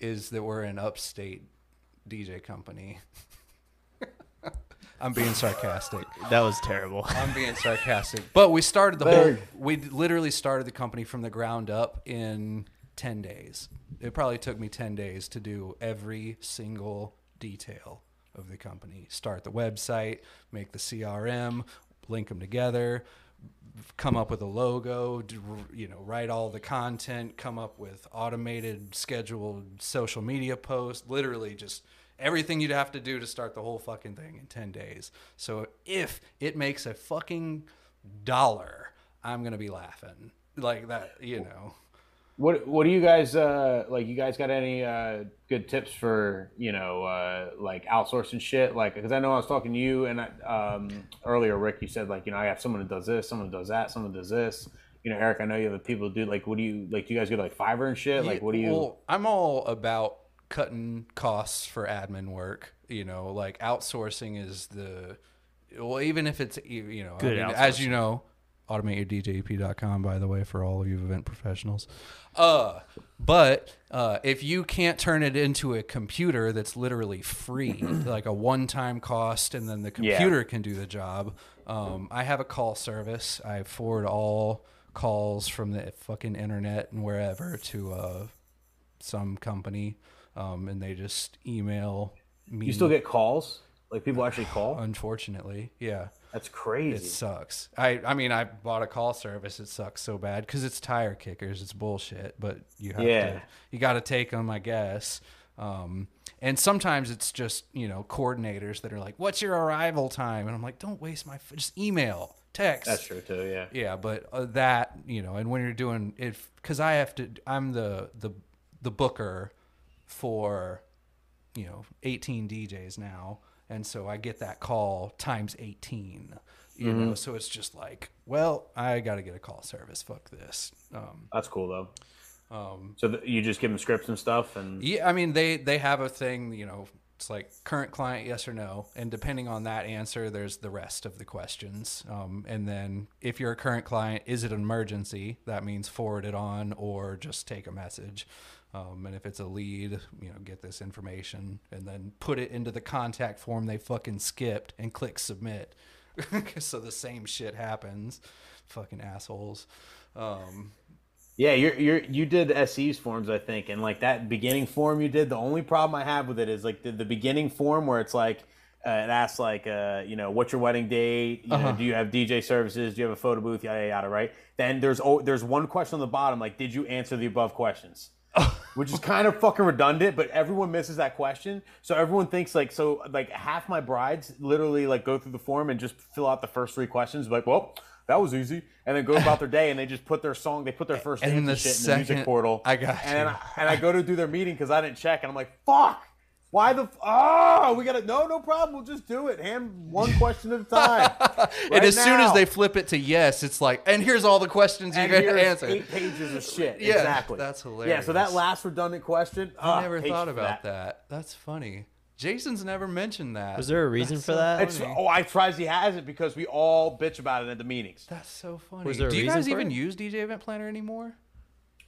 is that we're an upstate DJ company. I'm being sarcastic. That was terrible. I'm being [LAUGHS] sarcastic, but we started the Very. whole. We literally started the company from the ground up in ten days. It probably took me ten days to do every single detail of the company. Start the website, make the CRM, link them together, come up with a logo, do, you know, write all the content, come up with automated scheduled social media posts, literally just everything you'd have to do to start the whole fucking thing in 10 days. So if it makes a fucking dollar, I'm going to be laughing. Like that, you know. What What do you guys uh like? You guys got any uh good tips for you know uh like outsourcing shit? Like, because I know I was talking to you and I, um earlier, Rick. You said like you know I have someone who does this, someone who does that, someone does this. You know, Erik, I know you have people who do like. What do you like? Do you guys go to like Fiverr and shit? Like, what do you? Well, I'm all about cutting costs for admin work. You know, like outsourcing is the well, even if it's you know, I mean, as you know, automateyourdjep.com by the way for all of you event professionals. Uh, but uh, if you can't turn it into a computer that's literally free, [CLEARS THROAT] like a one-time cost, and then the Yeah. computer can do the job, um, I have a call service. I forward all calls from the fucking internet and wherever to uh, some company, um, and they just email me. You still get calls? Like people actually call? [SIGHS] unfortunately, yeah. That's crazy. It sucks. I I mean, I bought a call service. It sucks so bad because it's tire kickers. It's bullshit. But you have Yeah. to you got to take them, I guess. Um, and sometimes it's just you know coordinators that are like, "What's your arrival time?" And I'm like, "Don't waste my f- just email, text." That's true too. Yeah. Yeah, but uh, that you know, and when you're doing it, because I have to, I'm the the the booker for you know 18 DJs now, and so I get that call times 18. You know, so it's just like, well, I got to get a call service. Fuck this. Um, That's cool though. Um, So th- you just give them scripts and stuff, and yeah, I mean they they have a thing, you know, it's like current client yes or no, and depending on that answer, there's the rest of the questions. Um, and then if you're a current client, is it an emergency? That means forward it on or just take a message. Um, and if it's a lead, you know, get this information and then put it into the contact form they fucking skipped and click submit. [LAUGHS] so the same shit happens. Fucking assholes. Um, yeah, you're you're you did SE's forms, I think, and like that beginning form you did. The only problem I have with it is like the, the beginning form where it's like uh, it asks like uh, you know what's your wedding date, you know, do you have DJ services, do you have a photo booth, yada yada, right? Then there's oh, there's one question on the bottom like did you answer the above questions? Which is kind of fucking redundant, but everyone misses that question. So everyone thinks like so like half my brides literally like go through the form and just fill out the first three questions, like, well, that was easy, and then go about their day and they just put their song, they put their first And name the and shit in the music portal. I got and. I, and I go to do their meeting because I didn't check, and I'm like, fuck. Why the? f- Oh, we gotta. No, no problem. We'll just do it. Hand one [LAUGHS] question at a time. and Right as soon as they flip it to yes, it's like, and here's all the questions you got to answer. Eight pages of shit. Yeah, exactly. that's hilarious. Yeah. So that last redundant question. I ah, never thought about that. That's funny. Jason's never mentioned that. Was there a reason That's for so that? It's, oh, I tries he has it because we all bitch about it at the meetings. That's so funny. Was there a Do you guys even it? use DJ Event Planner anymore?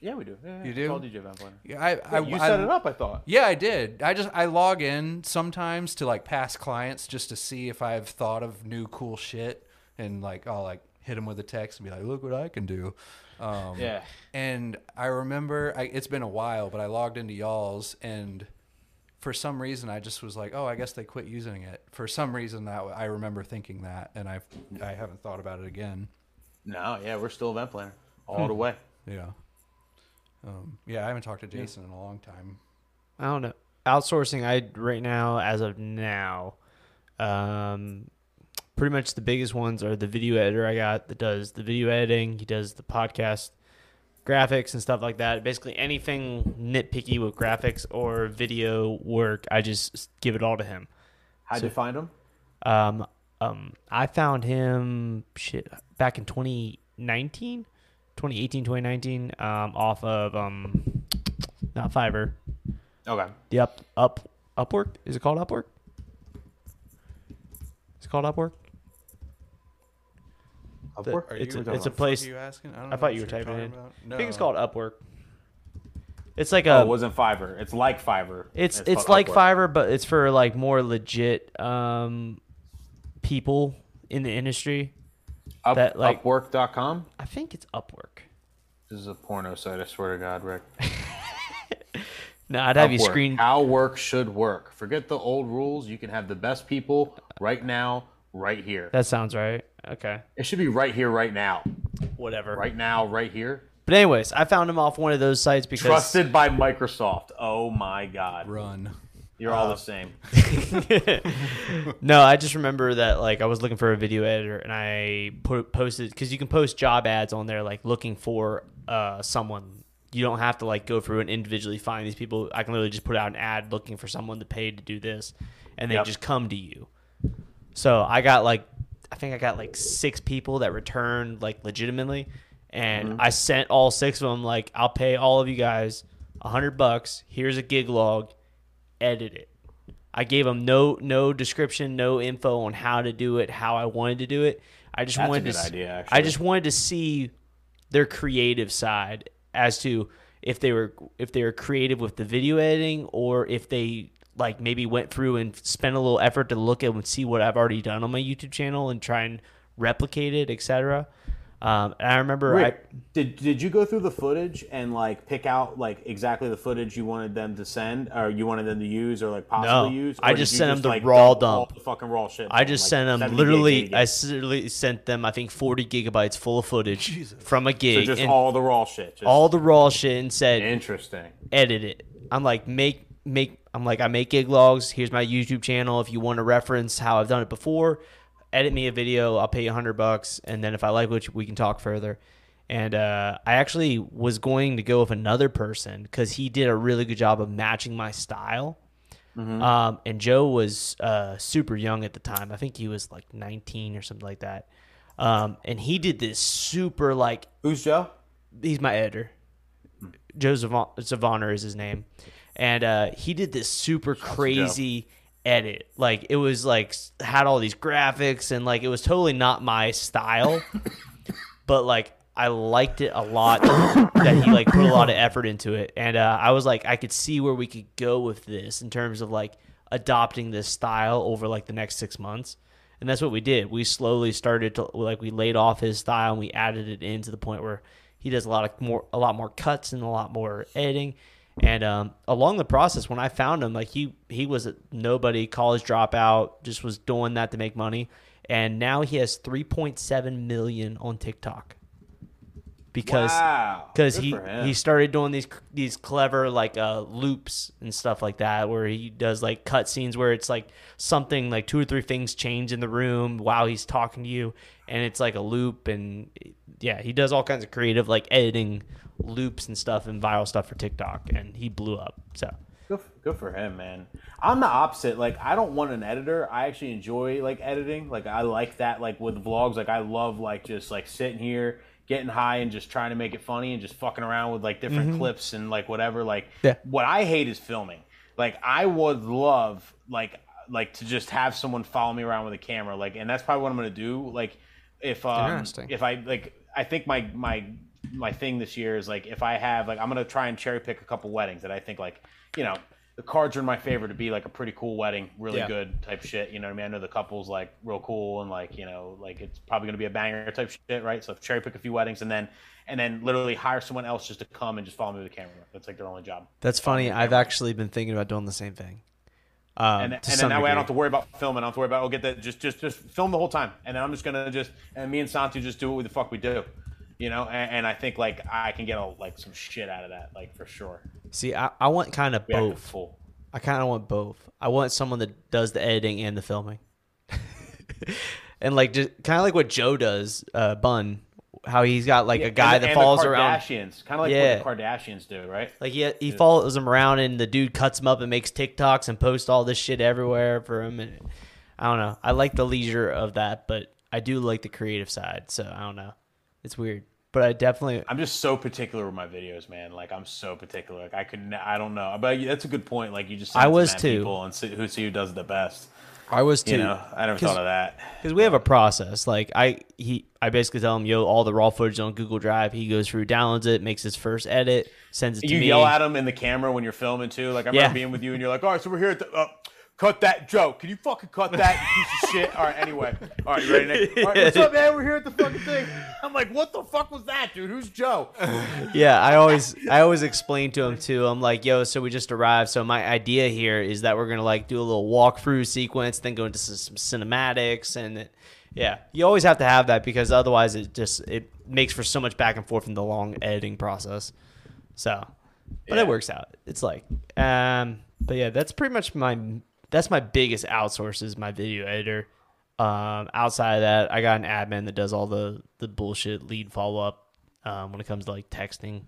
Yeah, we do. Yeah, You it's do? called DJ Event Planner. Yeah, I, I you I- set it up, I thought. Yeah, I did. I just I log in sometimes to like past clients just to see if I've thought of new cool shit and like I'll like hit them with a text and be like, look what I can do. Um, Yeah. And I remember I, it's been a while, but I logged into y'all's and for some reason I just was like, oh, I guess they quit using it. For some reason that I remember thinking that, and I I haven't thought about it again. No, yeah, we're still Event Planner all the way. Yeah. Um, yeah, I haven't talked to Jason in a long time. I don't know. Outsourcing, I right now, as of now, um, pretty much the biggest ones are the video editor I got that does the video editing. He does the podcast graphics and stuff like that. Basically, anything nitpicky with graphics or video work, I just give it all to him. How'd you find him? Um, um, I found him shit back in 2019, 2018, 2019, um, off of um, not Fiverr, Okay. the up up Upwork. Is it called Upwork? Is it called Upwork? Upwork? Are It's you, a- what it's a place- are you asking? I, don't I know thought you were typing talking in. about. I think it's No. called Upwork. It's like Oh, a. it wasn't Fiverr. It's like Fiverr. it's and it's like Upwork. Fiverr, but it's for like more legit um people in the industry. Up, that, like- Upwork.com? I think it's Upwork. This is a porno site, I swear to God, Rick. [LAUGHS] No, I'd have you screen. How work should work. Forget the old rules. You can have the best people right now, right here. That sounds right. Okay. It should be right here, right now. Whatever. Right now, right here. But anyways, I found him off one of those sites because Trusted by Microsoft. Oh my God. Run. You're all the same. [LAUGHS] [LAUGHS] no, I just remember that like I was looking for a video editor and I put posted because you can post job ads on there like looking for uh someone. You don't have to like go through and individually find these people. I can literally just put out an ad looking for someone to pay to do this, and they Yep. just come to you. So I got like I think I got like six people that returned like legitimately, and I sent all six of them like I'll pay all of you guys a hundred bucks. Here's a gig log, edit it. I gave them no no description, no info on how to do it, how I wanted to do it. I just That's wanted to. s- idea, I just wanted to see their creative side as to if they were if they were creative with the video editing or if they like maybe went through and spent a little effort to look at and see what I've already done on my YouTube channel and try and replicate it, etc. Um, and I remember Rick, did did you go through the footage and like pick out like exactly the footage you wanted them to send or you wanted them to use or like possibly No, use? I just sent them the like, raw dump all the fucking raw shit. I, I just like, sent them literally. I literally sent them I think 40 gigabytes full of footage from a gig. so gig just all the raw shit. Just all the raw shit and said interesting. edit it. I'm like, make make. I'm like, I make gig logs. Here's my YouTube channel. If you want to reference how I've done it before, edit me a video. I'll pay you a hundred bucks, and then if I like what you, we can talk further. And uh, I actually was going to go with another person because he did a really good job of matching my style. Um, and Joe was uh, super young at the time. I think he was like 19 or something like that. Um, and he did this super like Who's Joe? he's my editor. Joe Zavon- Zavoner is his name, and uh, he did this super crazy edit. Like it was like had all these graphics and like it was totally not my style, [LAUGHS] but like I liked it a lot that he like put a lot of effort into it, and uh, I was like I could see where we could go with this in terms of like adopting this style over like the next six months. And that's what we did. We slowly started to like we laid off his style and we added it in to the point where he does a lot of more a lot more cuts and a lot more editing. And um, along the process, when I found him, like he he was a nobody, college dropout, just was doing that to make money. And now he has 3.7 million on TikTok. Because because Good he he started doing these these clever like uh loops and stuff like that where he does like cut scenes where it's like something like two or three things change in the room while he's talking to you and it's like a loop and yeah he does all kinds of creative like editing loops and stuff and viral stuff for TikTok and he blew up so Good, good for him, man. I'm the opposite. Like, I don't want an editor. I actually enjoy like editing. Like, I like that. Like with vlogs, like I love like just like sitting here, getting high, and just trying to make it funny and just fucking around with like different mm-hmm. clips and like whatever. Like, Yeah. what I hate is filming. Like, I would love like like to just have someone follow me around with a camera. Like, and that's probably what I'm gonna do. Like, if um, if I like, I think my my my thing this year is like if I have like I'm gonna try and cherry pick a couple weddings that I think like you know the cards are in my favor to be like a pretty cool wedding, really Yeah. good type shit. You know what I mean? I know the couple's like real cool and like you know like it's probably gonna be a banger type shit, right? So cherry pick a few weddings and then and then literally hire someone else just to come and just follow me with the camera. That's like their only job. that's funny I've actually been thinking about doing the same thing um, and, and then that way I don't have to worry about filming. I don't have to worry about oh get that just just just film the whole time, and then I'm just gonna just and me and Santu just do what the fuck we do, you know. And, and I think like I can get a, like some shit out of that, like for sure. see I, I want kind of both. I kind of want both. I want someone that does the editing and the filming, [LAUGHS] and like just kind of like what Joe does, uh, Bunn. How he's got like a guy And- that and follows the around, Kardashians, kind of like Yeah. what the Kardashians do, right? like he he follows him around, and the dude cuts him up and makes TikToks and posts all this shit everywhere for him. And I don't know. I like the leisure of that, but I do like the creative side. So I don't know. It's weird, but I definitely I'm just so particular with my videos, man. Like I'm so particular. Like I could, I don't know, but that's a good point. Like you just, I was too. People and see who see who does the best. I was too. You know, I never thought of that. because we have a process. Like I he I basically tell him, yo, all the raw footage on Google Drive. He goes through, downloads it, makes his first edit, sends it to You me. You yell at him in the camera when you're filming too. Like I remember Yeah. being with you, and you're like, "All right, so we're here at the." Uh, Cut that Joe. Can you fucking cut that piece of shit? All right, anyway. All right, you ready, Nick? All right, what's up, man? We're here at the fucking thing. I'm like, what the fuck was that, dude? Who's Joe? [LAUGHS] Yeah, I always I always explain to him too. I'm like, yo, so we just arrived. So my idea here is that we're gonna like do a little walkthrough sequence, then go into some, some cinematics, and it, yeah, you always have to have that because otherwise it just it makes for so much back and forth in the long editing process. So, but Yeah. it works out. It's like, um, but yeah, that's pretty much my that's my biggest outsource is my video editor. Um, outside of that, I got an admin that does all the the bullshit lead follow up um, when it comes to like texting.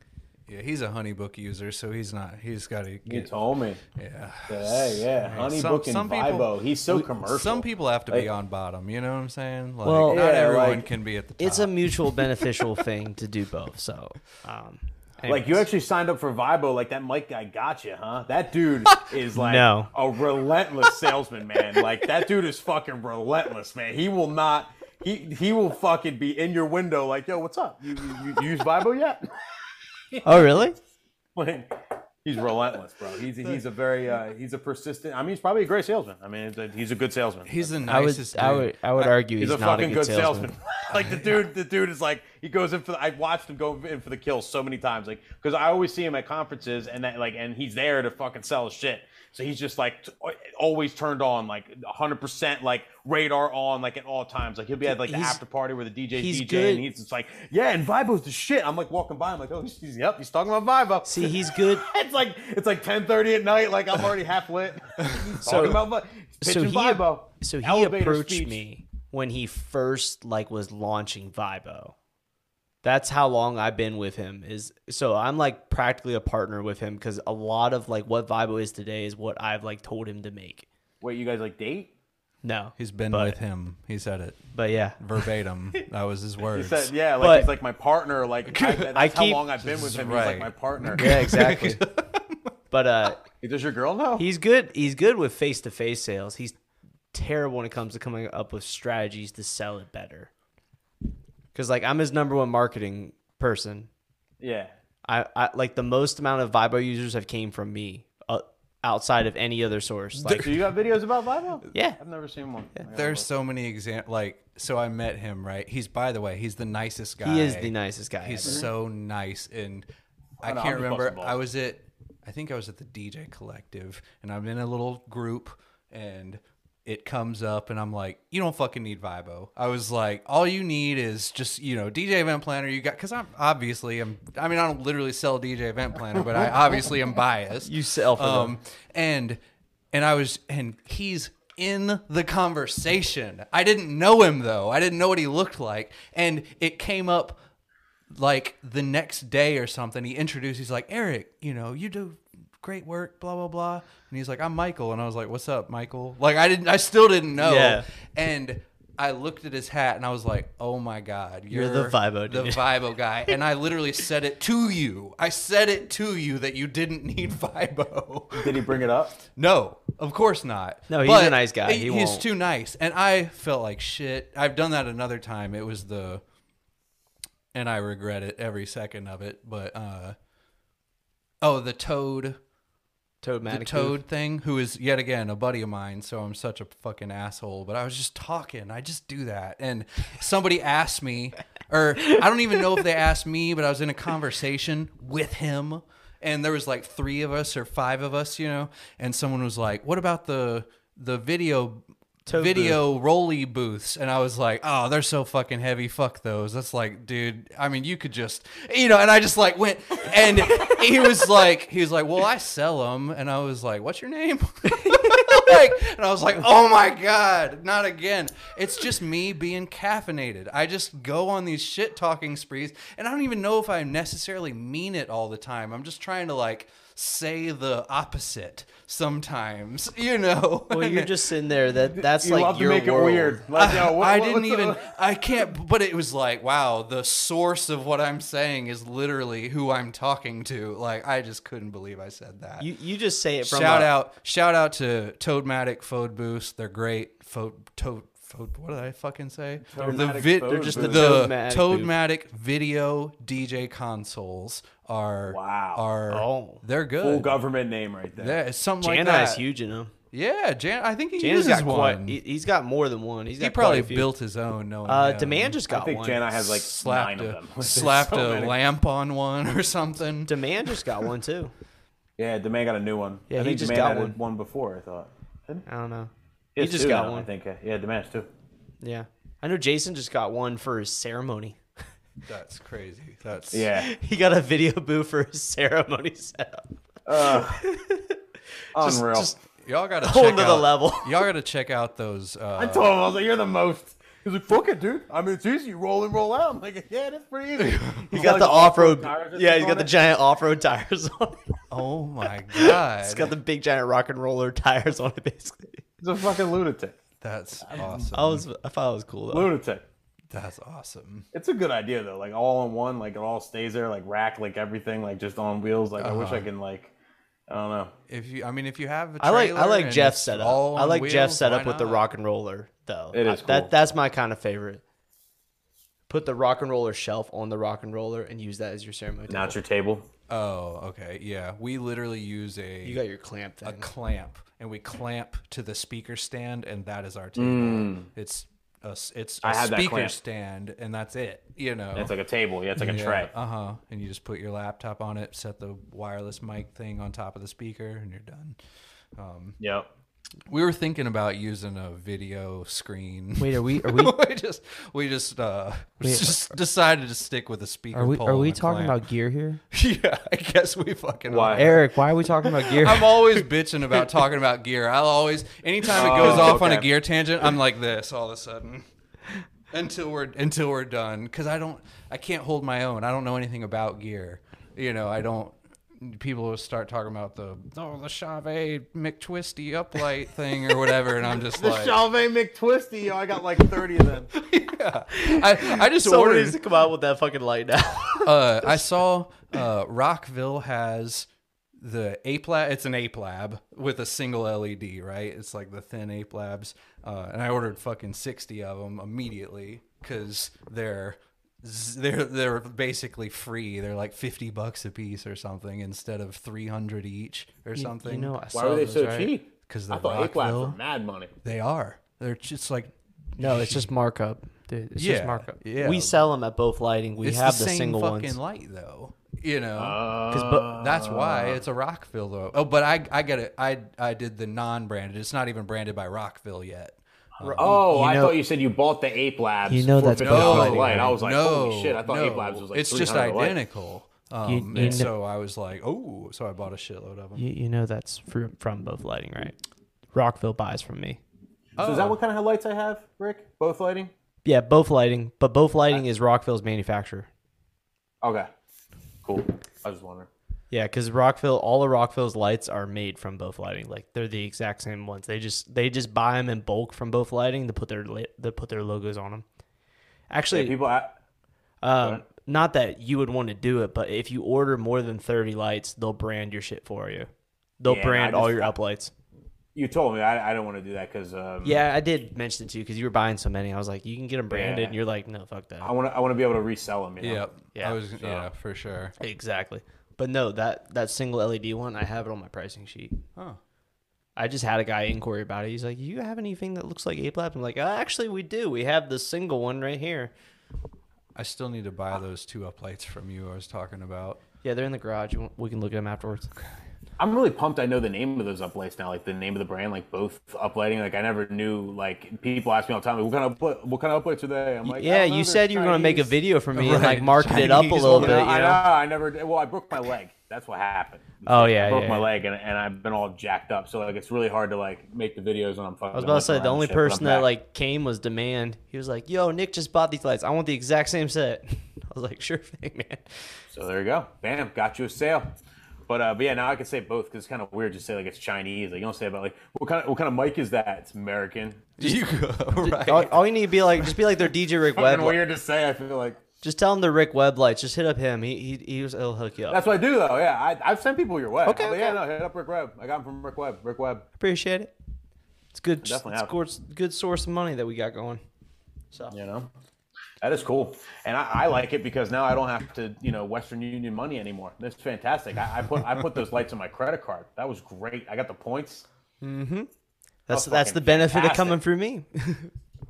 Yeah, he's a HoneyBook user, so he's not. He's got to You told me. Yeah. Hey, yeah, HoneyBook and Vibo. He's so commercial. Some people have to be on bottom. You know what I'm saying? Like, Well- not Yeah, everyone like- can be at the top. It's a mutual [LAUGHS] beneficial thing to do both. So, um, Like you actually signed up for Vibo, like that Mike guy got you, huh? That dude is like No. a relentless salesman, man. Like that dude is fucking relentless, man. He will not. He he will fucking be in your window, like, yo, what's up? You you, you use Vibo yet? oh really? [LAUGHS] Like, he's relentless, bro. He's he's a very uh, he's a persistent. I mean, he's probably a great salesman. I mean, he's a good salesman. He's the I would nicest. I would I would argue He's, he's, a not fucking a good, good salesman. salesman. [LAUGHS] like the dude, the dude is like he goes in for. The, I watched him go in for the kill so many times, like because I always see him at conferences and that like and he's there to fucking sell his shit. So he's just like t- always turned on, like 100 percent like radar on, like at all times. Like he'll be at like the He's- after party where the DJ's DJ good. and he's just like, yeah, and Vibo's the shit. I'm like walking by, I'm like, oh, he's, he's yep, he's talking about Vibo. See, he's good. [LAUGHS] it's like it's like 10:30 at night, like I'm already half lit. [LAUGHS] So- talking about so he Vibo. so he Elevator approached speech. me when he first like was launching Vibo. That's how long I've been with him. Is so I'm like practically a partner with him because a lot of like what Vibo is today is what I've like told him to make. Wait, you guys like date? No, He's been but, with him. He said it But yeah, verbatim. that was his [LAUGHS] He words. said, "Yeah, like But- he's like my partner. Like I, [LAUGHS] that's I how long I've been with him. He's like my partner. yeah, exactly. [LAUGHS] but uh, Does your girl know? he's good. He's good with face to face sales. He's terrible when it comes to coming up with strategies to sell it better. Because like I'm his number one marketing person. yeah. I, I like the most amount of Vibo users have came from me uh, outside of any other source. Like So you got videos about Vibo? Yeah. I've never seen one. I gotta There's so many examples. Like, so I met him, right? He's, by the way, he's the nicest guy. he is the nicest guy. He's ever. so nice, and I I know, can't I'm remember. I was at, I think I was at the DJ Collective, and I'm in a little group, and it comes up, and I'm like, "You don't fucking need Vibo." I was like, "All you need is just you know DJ Event Planner. You got because I'm obviously I'm. I mean, I don't literally sell DJ Event Planner, but I [LAUGHS] obviously am biased. You sell for them. um, and and I was and he's in the conversation. I didn't know him though. I didn't know what he looked like, and it came up like the next day or something. He introduced. He's like, Erik, you know, you do great work, blah blah blah. And he's like, I'm Michael, and I was like, What's up, Michael? Like I didn't. I still didn't know. Yeah. And I looked at his hat and I was like, "Oh my god, You're the Vibo the dude." Vibo guy." And I [LAUGHS] literally said it to you. I said it to you that you didn't need Vibo. Did he bring it up? No, of course not. No, he's But a nice guy. He he's won't. too nice, and I felt like shit. I've done that another time. It was the, and I regret it every second of it. But uh, oh, the toad, Toad the Manic toad thing, who is yet again a buddy of mine. So I'm such a fucking asshole. But I was just talking. I just do that, and somebody asked me, or I don't even know if they asked me, but I was in a conversation with him and there was like three of us or five of us, you know, and someone was like, "What about the the video Video rolly booths?" And I was like, "Oh, they're so fucking heavy. Fuck those." That's like, dude. I mean, you could just, you know. And I just like went, and he was like, he was like, "Well, I sell them," and I was like, "What's your name?" [LAUGHS] like, and I was like, "Oh my god, not again!" It's just me being caffeinated. I just go on these shit talking sprees, and I don't even know if I necessarily mean it all the time. I'm just trying to like say the opposite sometimes, [LAUGHS] you know. Well, you're just sitting there. That [LAUGHS] that's you like love to your make world. it weird. Like, yo, what- [LAUGHS] I what- didn't even. the- I can't. But it was like, wow, the source of what I'm saying is literally who I'm talking to. Like, I just couldn't believe I said that. You you just say it from shout a- out, shout out to Toadmatic Fode Boost. They're great. Fode, Toad, Fode. What did I fucking say? the Toadmatic vi- Fode they're just the Boost. Toadmatic Toadmatic video DJ consoles are Wow. are Oh. they're good. Full government name right there. Yeah, it's something like Jani's that. huge in them. Yeah, Jan. I think he Jan's uses got one. quite. He, he's got more than one. He's got he probably quite a few. built his own. No, Uh, him. Demand just got I think one. Jana has like [LAUGHS] slapped nine a of them. [LAUGHS] Slapped so a many. lamp on one or something. Demand just got one too. [LAUGHS] Yeah, Demand got a new one. Yeah, I he think just Demand got had one. one before. I thought. I don't know. He, He just two got now, one. I think. uh, Yeah, Demands too. Yeah, I know Jason just got one for his ceremony. [LAUGHS] That's crazy. That's Yeah. He got a video booth for his ceremony setup. Uh, [LAUGHS] Just- unreal. just Y'all gotta Whole check nother out, level. [LAUGHS] Y'all gotta check out those. Uh, I told him I was like, "You're the most." He's like, "Fuck it, dude. I mean, it's easy. You roll and roll out." I'm like, "Yeah, that's pretty easy." he's got the off road. Yeah, he's got the giant off road tires on. it. oh my god, He's got the big giant rock and roller tires on it. Basically, He's a fucking lunatic. That's awesome. I was I thought it was cool though. Lunatic. That's awesome. It's a good idea though. Like all in one. Like it all stays there. Like rack. Like everything. Like just on wheels. Like I wish I Uh-huh. can like. I don't know. If you, I mean, if you have a I like I like Jeff's setup. all I on like Jeff's wheels, setup with the rock and roller though. It is I- That that's my kind of favorite. Put the rock and roller shelf on the rock and roller and use that as your ceremony. Not table. your table. Oh, okay, yeah. We literally use a You got your clamp a clamp, and we clamp to the speaker stand, and that is our table. Mm. It's a, it's a speaker stand, and that's it. You know, It's like a table. Yeah, it's like a tray. Uh huh. And you just put your laptop on it, set the wireless mic thing on top of the speaker, and you're done. Um, Yep. We were thinking about using a video screen. Wait, are we are we [LAUGHS] we just we just uh we Wait, just decided to stick with a speaker. are we pole are we talking clamp. about gear here? [LAUGHS] Yeah, I guess we fucking Why? are. Erik, why are we talking about gear? I'm always bitching about talking about gear. I'll always, anytime it goes Oh, off on a gear tangent, I'm like this all of a sudden. Until we're until we're done, because I don't, I can't hold my own. I don't know anything about gear. You know, I don't. People will start talking about the oh the Chave McTwisty uplight [LAUGHS] thing or whatever, and I'm just The like, Chalve McTwisty, yo, I got like 30 of them. [LAUGHS] yeah. I, I just Someone ordered. needs to come out with that fucking light now. [LAUGHS] uh, I saw uh, Rockville has the Ape Lab. It's an Ape Lab with a single LED, right? It's like the thin Ape Labs, uh, and I ordered fucking sixty of them immediately because they're z- they're they're basically free. They're like fifty bucks a piece or something instead of three hundred each or something. You know, I Why saw were they those, so right? cheap? because I they're thought Ape Labs Rockville. were mad money. They are. They're just like No, it's just markup, dude. It's Yeah, just markup. yeah. We sell them at both lighting. We it's have the, the, same single fucking ones. light though. You know. Ah. Because but- That's why it's a Rockville though. Oh, but I I get it. I I did the non-branded. It's not even branded by Rockville yet. Um, Oh, You I know- thought you said you bought the Ape Labs. You know that's $50 both light. lighting, I was like, no, holy shit! I thought no. Ape Labs was like it's just 300 a light. identical. Um, You- you and know- so I was like, oh, so I bought a shitload of them. You, you know that's from, from both lighting, right? Rockville buys from me. So is that what kind of lights I have, Rick? Both lighting? Yeah, both lighting, but both lighting is Rockville's manufacturer. Okay, cool. I was just wondering. Yeah, because Rockville, all of Rockville's lights are made from both lighting. Like they're the exact same ones. They just they just buy them in bulk from both lighting to put their li- to put their logos on them. Actually, Yeah, people, a- um, not that you would want to do it, but if you order more than thirty lights, they'll brand your shit for you. They'll Yeah, brand I all your uplights. you told me I, I don't want to do that because um, Yeah, I did mention it to you because you were buying so many. I was like, you can get them branded, Yeah. and you're like, no, fuck that. I want to I want to be able to resell them. You know? Yep. Yeah, I was so- yeah for sure. Exactly. But no, that that single LED one, I have it on my pricing sheet. Huh. I just had a guy inquiry about it. He's like, "You have anything that looks like Ape Lab?" I'm like, uh, "Actually, we do. We have the single one right here." I still need to buy those two uplights from you. I was talking about. Yeah, they're in the garage. We can look at them afterwards. I'm really pumped. I know the name of those uplights now, like the name of the brand, like both uplighting. Like I never knew. Like people ask me all the time, like, what kind of upli- what kind of uplights are they? I'm like, yeah, don't know, you said you were going to make a video for me and like market it up a little one. bit. You You know, I know? know. I never. Well, I broke my leg. That's what happened. Oh yeah, I broke yeah, my yeah. leg and, and I've been all jacked up. So like it's really hard to like make the videos when I'm fucking. I was about to say the only shit, person that back. like came was Demand. He was like, "Yo, Nick just bought these lights. I want the exact same set." [LAUGHS] I was like, "Sure thing, man." So there you go. Bam, got you a sale. But uh, but yeah, now I can say both because it's kind of weird to say like it's Chinese. Like you don't say about like what kind of what kind of mic is that? It's American. You go [LAUGHS] right. All, all you need to be like, just be like their DJ Rick Web. Weird to say. I feel like Just tell him the Rick Web lights. Just hit up him. He he he was, he'll hook you up. that's what I do though. Yeah, I, I've sent people your way. Okay, I'm yeah, okay. no, hit up Rick Web. I got him from Rick Web. Rick Web. Appreciate it. It's good. definitely it's have. course, good source of money that we got going. So You know, that is cool, and I, I like it because now I don't have to you know Western Union money anymore. That's fantastic. I, I put I put those lights on my credit card. That was great. I got the points. Mhm. that's Oh, that's the benefit of coming through me. [LAUGHS]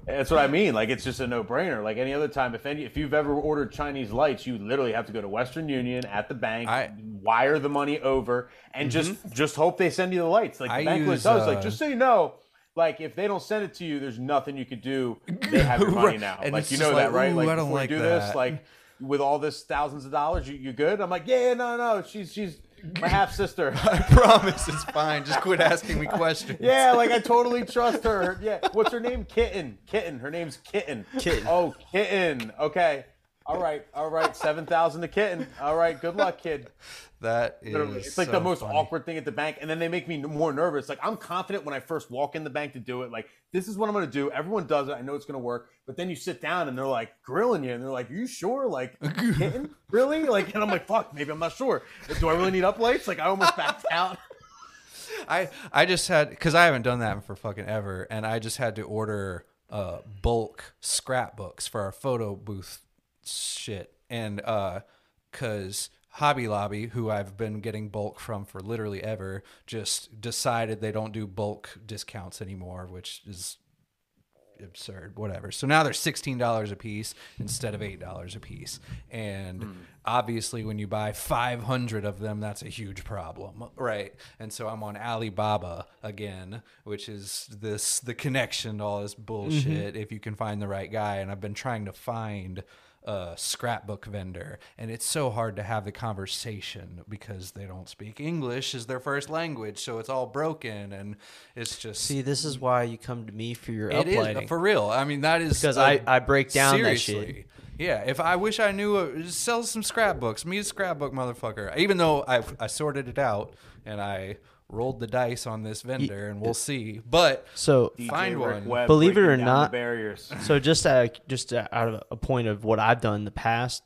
That's what I mean. Like it's just a no-brainer. Like any other time, if any, if you've ever ordered Chinese lights, you literally have to go to Western Union at the bank, I- wire the money over, and just just hope they send you the lights. Like the bank use, tells uh, like just so you know. Like if they don't send it to you, there's nothing you could do. [LAUGHS] They have your money now. And like you know like, that, right? Like I don't like you do this, like with all this thousands of dollars, you, you good? I'm like, yeah, no, no, she's she's my half sister. [LAUGHS] I promise it's fine. Just quit asking me [LAUGHS] questions. Yeah, like I totally trust her. Yeah, what's her name? Kitten. Kitten. Her name's Kitten. Kitten. Oh, Kitten. Okay. All right. All right. Seven thousand to Kitten. All right. Good luck, kid. That is. Literally, it's like so the most funny. awkward thing at the bank, and then they make me more nervous. Like I'm confident when I first walk in the bank to do it. Like this is what I'm going to do. Everyone does it. I know it's going to work. But then you sit down and they're like grilling you, and they're like, "Are you sure? Like [LAUGHS] Kitten? Really? Like?" And I'm like, "Fuck. Maybe I'm not sure. Do I really need uplights? Like I almost backed [LAUGHS] out." I I just had because I haven't done that for fucking ever, and I just had to order uh bulk scrapbooks for our photo booth shit, and uh, cause Hobby Lobby, who I've been getting bulk from for literally ever, just decided they don't do bulk discounts anymore, which is absurd whatever. So now they're $16 a piece instead of $8 a piece. And obviously when you buy 500 of them that's a huge problem right? And so i'm on alibaba again which is this the connection to all this bullshit if you can find the right guy. And i've been trying to find a scrapbook vendor and it's so hard to have the conversation because they don't speak english as their first language so it's all broken and it's just See, this is why you come to me for your it is uplighting. for real. I mean, that is because I, I break down that seriously. shit. Yeah, if I wish I knew, uh, sell some scrapbooks. Me a scrapbook motherfucker. Even though I I sorted it out and I rolled the dice on this vendor, and we'll see. But So DJ Find Rick one. Webb Believe it breaking or down not- the barriers. [LAUGHS] So just uh, just uh, out of a point of what I've done in the past,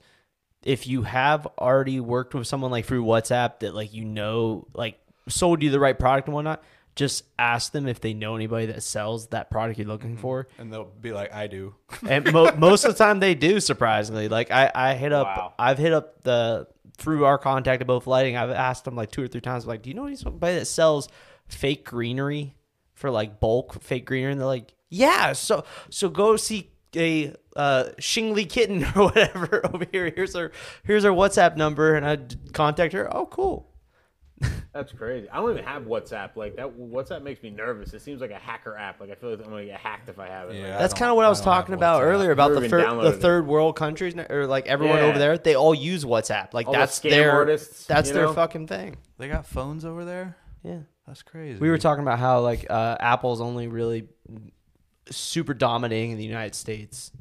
if you have already worked with someone like through WhatsApp that like you know like sold you the right product and whatnot, just ask them if they know anybody that sells that product you're looking for. and they'll be like, I do. And mo- [LAUGHS] most of the time they do. Surprisingly, like I I hit up Wow. I've hit up the through our contact at both lighting. I've asked them like two or three times like, do you know anybody that sells fake greenery for like bulk fake greenery? And they're like, yeah. So so go see a uh shingly kitten [LAUGHS] or whatever over here. Here's her here's her WhatsApp number, and I contact her. Oh, cool. That's crazy. I don't even have WhatsApp. Like that, WhatsApp makes me nervous. It seems like a hacker app. Like I feel like I'm gonna get hacked if I have it. Yeah. Like, That's kind of what I I was talking about WhatsApp. earlier about the, even thir- downloaded the third world countries or like everyone Yeah. over there. They all use WhatsApp. Like All the that's scam their artists, that's their know? fucking thing. They got phones over there. Yeah. That's crazy. We were talking about how like uh, Apple's only really super dominating in the United States.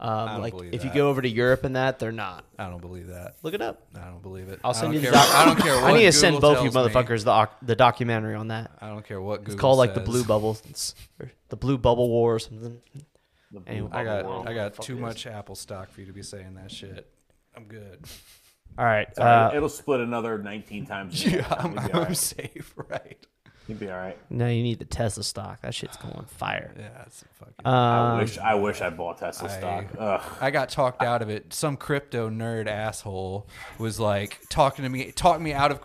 Um, like believe if you go over to Europe and that, they're not. I don't believe that. Look it up. I don't believe it. I'll send don't you the care- doc. I don't care. [LAUGHS] I need to send both you tells me. motherfuckers the the documentary on that. I don't care what Google It's called like the. Blue Bubble, the Blue Bubble War or something. Anyway, I got bubble. I got too it is. much Apple stock for you to be saying that shit. I'm good. All right. Sorry, Uh, it'll split another 19 times. in [LAUGHS] Yeah, time. I'm, You'd be all I'm [LAUGHS] right. safe, right? You'd be all right. now you need the Tesla stock. That shit's going fire. Yeah, it's fucking. I Um, wish I wish I bought Tesla I- stock. Ugh. I got talked out of it. Some crypto nerd asshole was like talking to me, talking me out of.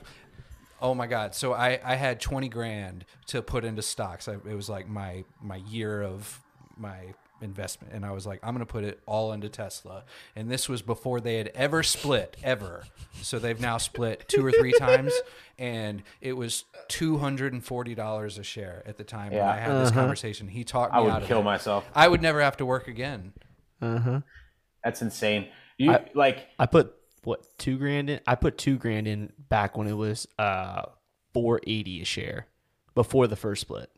Oh my god! So I I had twenty grand to put into stocks. I, it was like my my year of my investment, and I was like, I'm gonna put it all into Tesla. And this was before they had ever split ever. So they've now split two or three times, and it was two hundred and forty dollars a share at the time when I had this conversation. He talked me I would out of kill it. myself. I would never have to work again. Uh huh. That's insane. You I- like I put what two grand in? I put two grand in back when it was uh four eighty a share before the first split.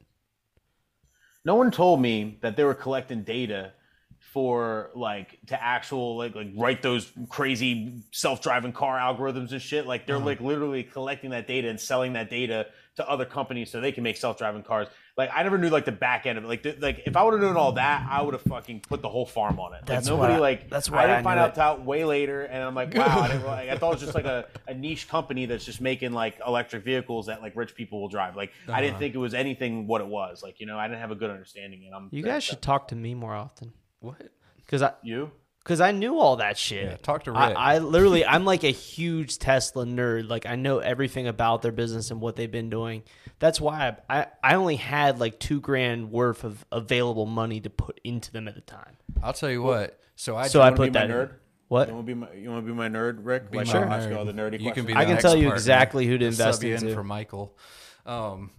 No one told me that they were collecting data for like to actual like like write those crazy self-driving car algorithms and shit. Like they're uh-huh. like literally collecting that data and selling that data to other companies so they can make self-driving cars like i never knew like the back end of it. Like the, like if i would have known all that i would have fucking put the whole farm on it. Like That's nobody why- like that's i didn't I find out it. way later and i'm like wow I, didn't, like, I thought it was just like a, a niche company that's just making like electric vehicles that like rich people will drive. Like i Uh-huh. didn't think it was anything what it was. Like you know i didn't have a good understanding and i'm You guys should talk to me more often. What? because I you because I knew all that shit. Yeah, talk to I, Rick. I literally, [LAUGHS] I'm like a huge Tesla nerd. Like I know everything about their business and what they've been doing. That's why I, I, I only had like two grand worth of available money to put into them at the time. I'll tell you what. So I So I put be my that. nerd? What? You want to be my you want to be my nerd, Rick? Be like, my I'll ask you nerd. all the nerdy You can questions. be I can tell you exactly who to invest in for Michael. Um,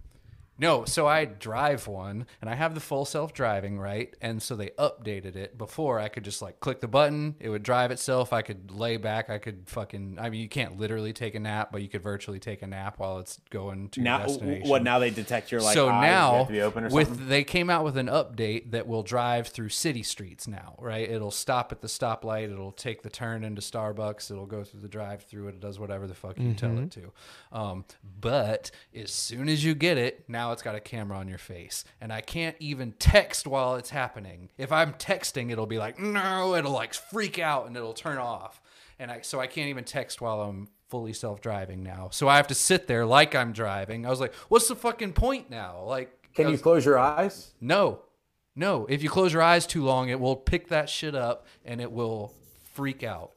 no, so I drive one, and I have the full self driving right, and so they updated it. Before I could just like click the button, it would drive itself. I could lay back. I could fucking. I mean, you can't literally take a nap, but you could virtually take a nap while it's going to now, your destination. what? Now they detect your like so eyes, you have now to be open or with they came out with an update that will drive through city streets now right it'll stop at the stoplight it'll take the turn into starbucks it'll go through the drive through and it does whatever the fuck you tell it to um, but as soon as you get it now it's got a camera on your face and i can't even text while it's happening if i'm texting it'll be like no it'll like freak out and it'll turn off and I so I can't even text while I'm fully self-driving now. So I have to sit there like I'm driving. I was like, "What's the fucking point now?" Like, Can you close your eyes? no, no. If you close your eyes too long, it will pick that shit up and it will freak out.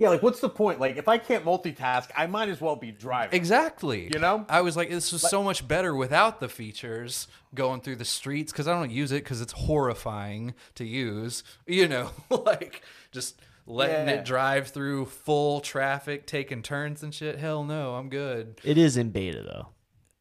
Yeah, like what's the point? Like if I can't multitask, I might as well be driving. Exactly. You know? I was like, this is so much better without the features going through the streets because I don't use it because it's horrifying to use. You know, [LAUGHS] like just letting Yeah. it drive through full traffic, taking turns and shit. Hell no, I'm good. It is in beta though.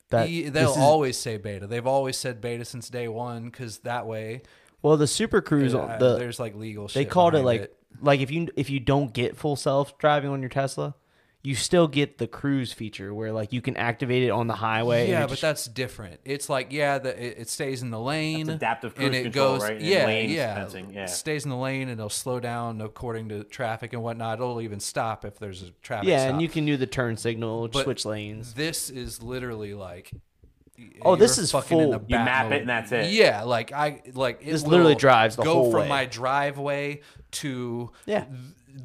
That He- they'll is- always say beta. They've always said beta since day one because that way well the Super Cruise. uh, the, there's like legal. they shit called it behind like like if you if you don't get full self driving on your Tesla, you still get the cruise feature where like you can activate it on the highway. Yeah, but just- that's different. It's like yeah, the, it, it stays in the lane. adaptive and cruise it control, goes, right? Yeah, lane yeah, fencing, yeah. Stays in the lane and it'll slow down according to traffic and whatnot. It'll even stop if there's a traffic. yeah, stop. and you can do the turn signal, But switch lanes. This is literally like. Oh, this is fucking in full- the You bat map it and that's it. Yeah, like I like it This literally drives the go whole from way. my driveway to Yeah. th-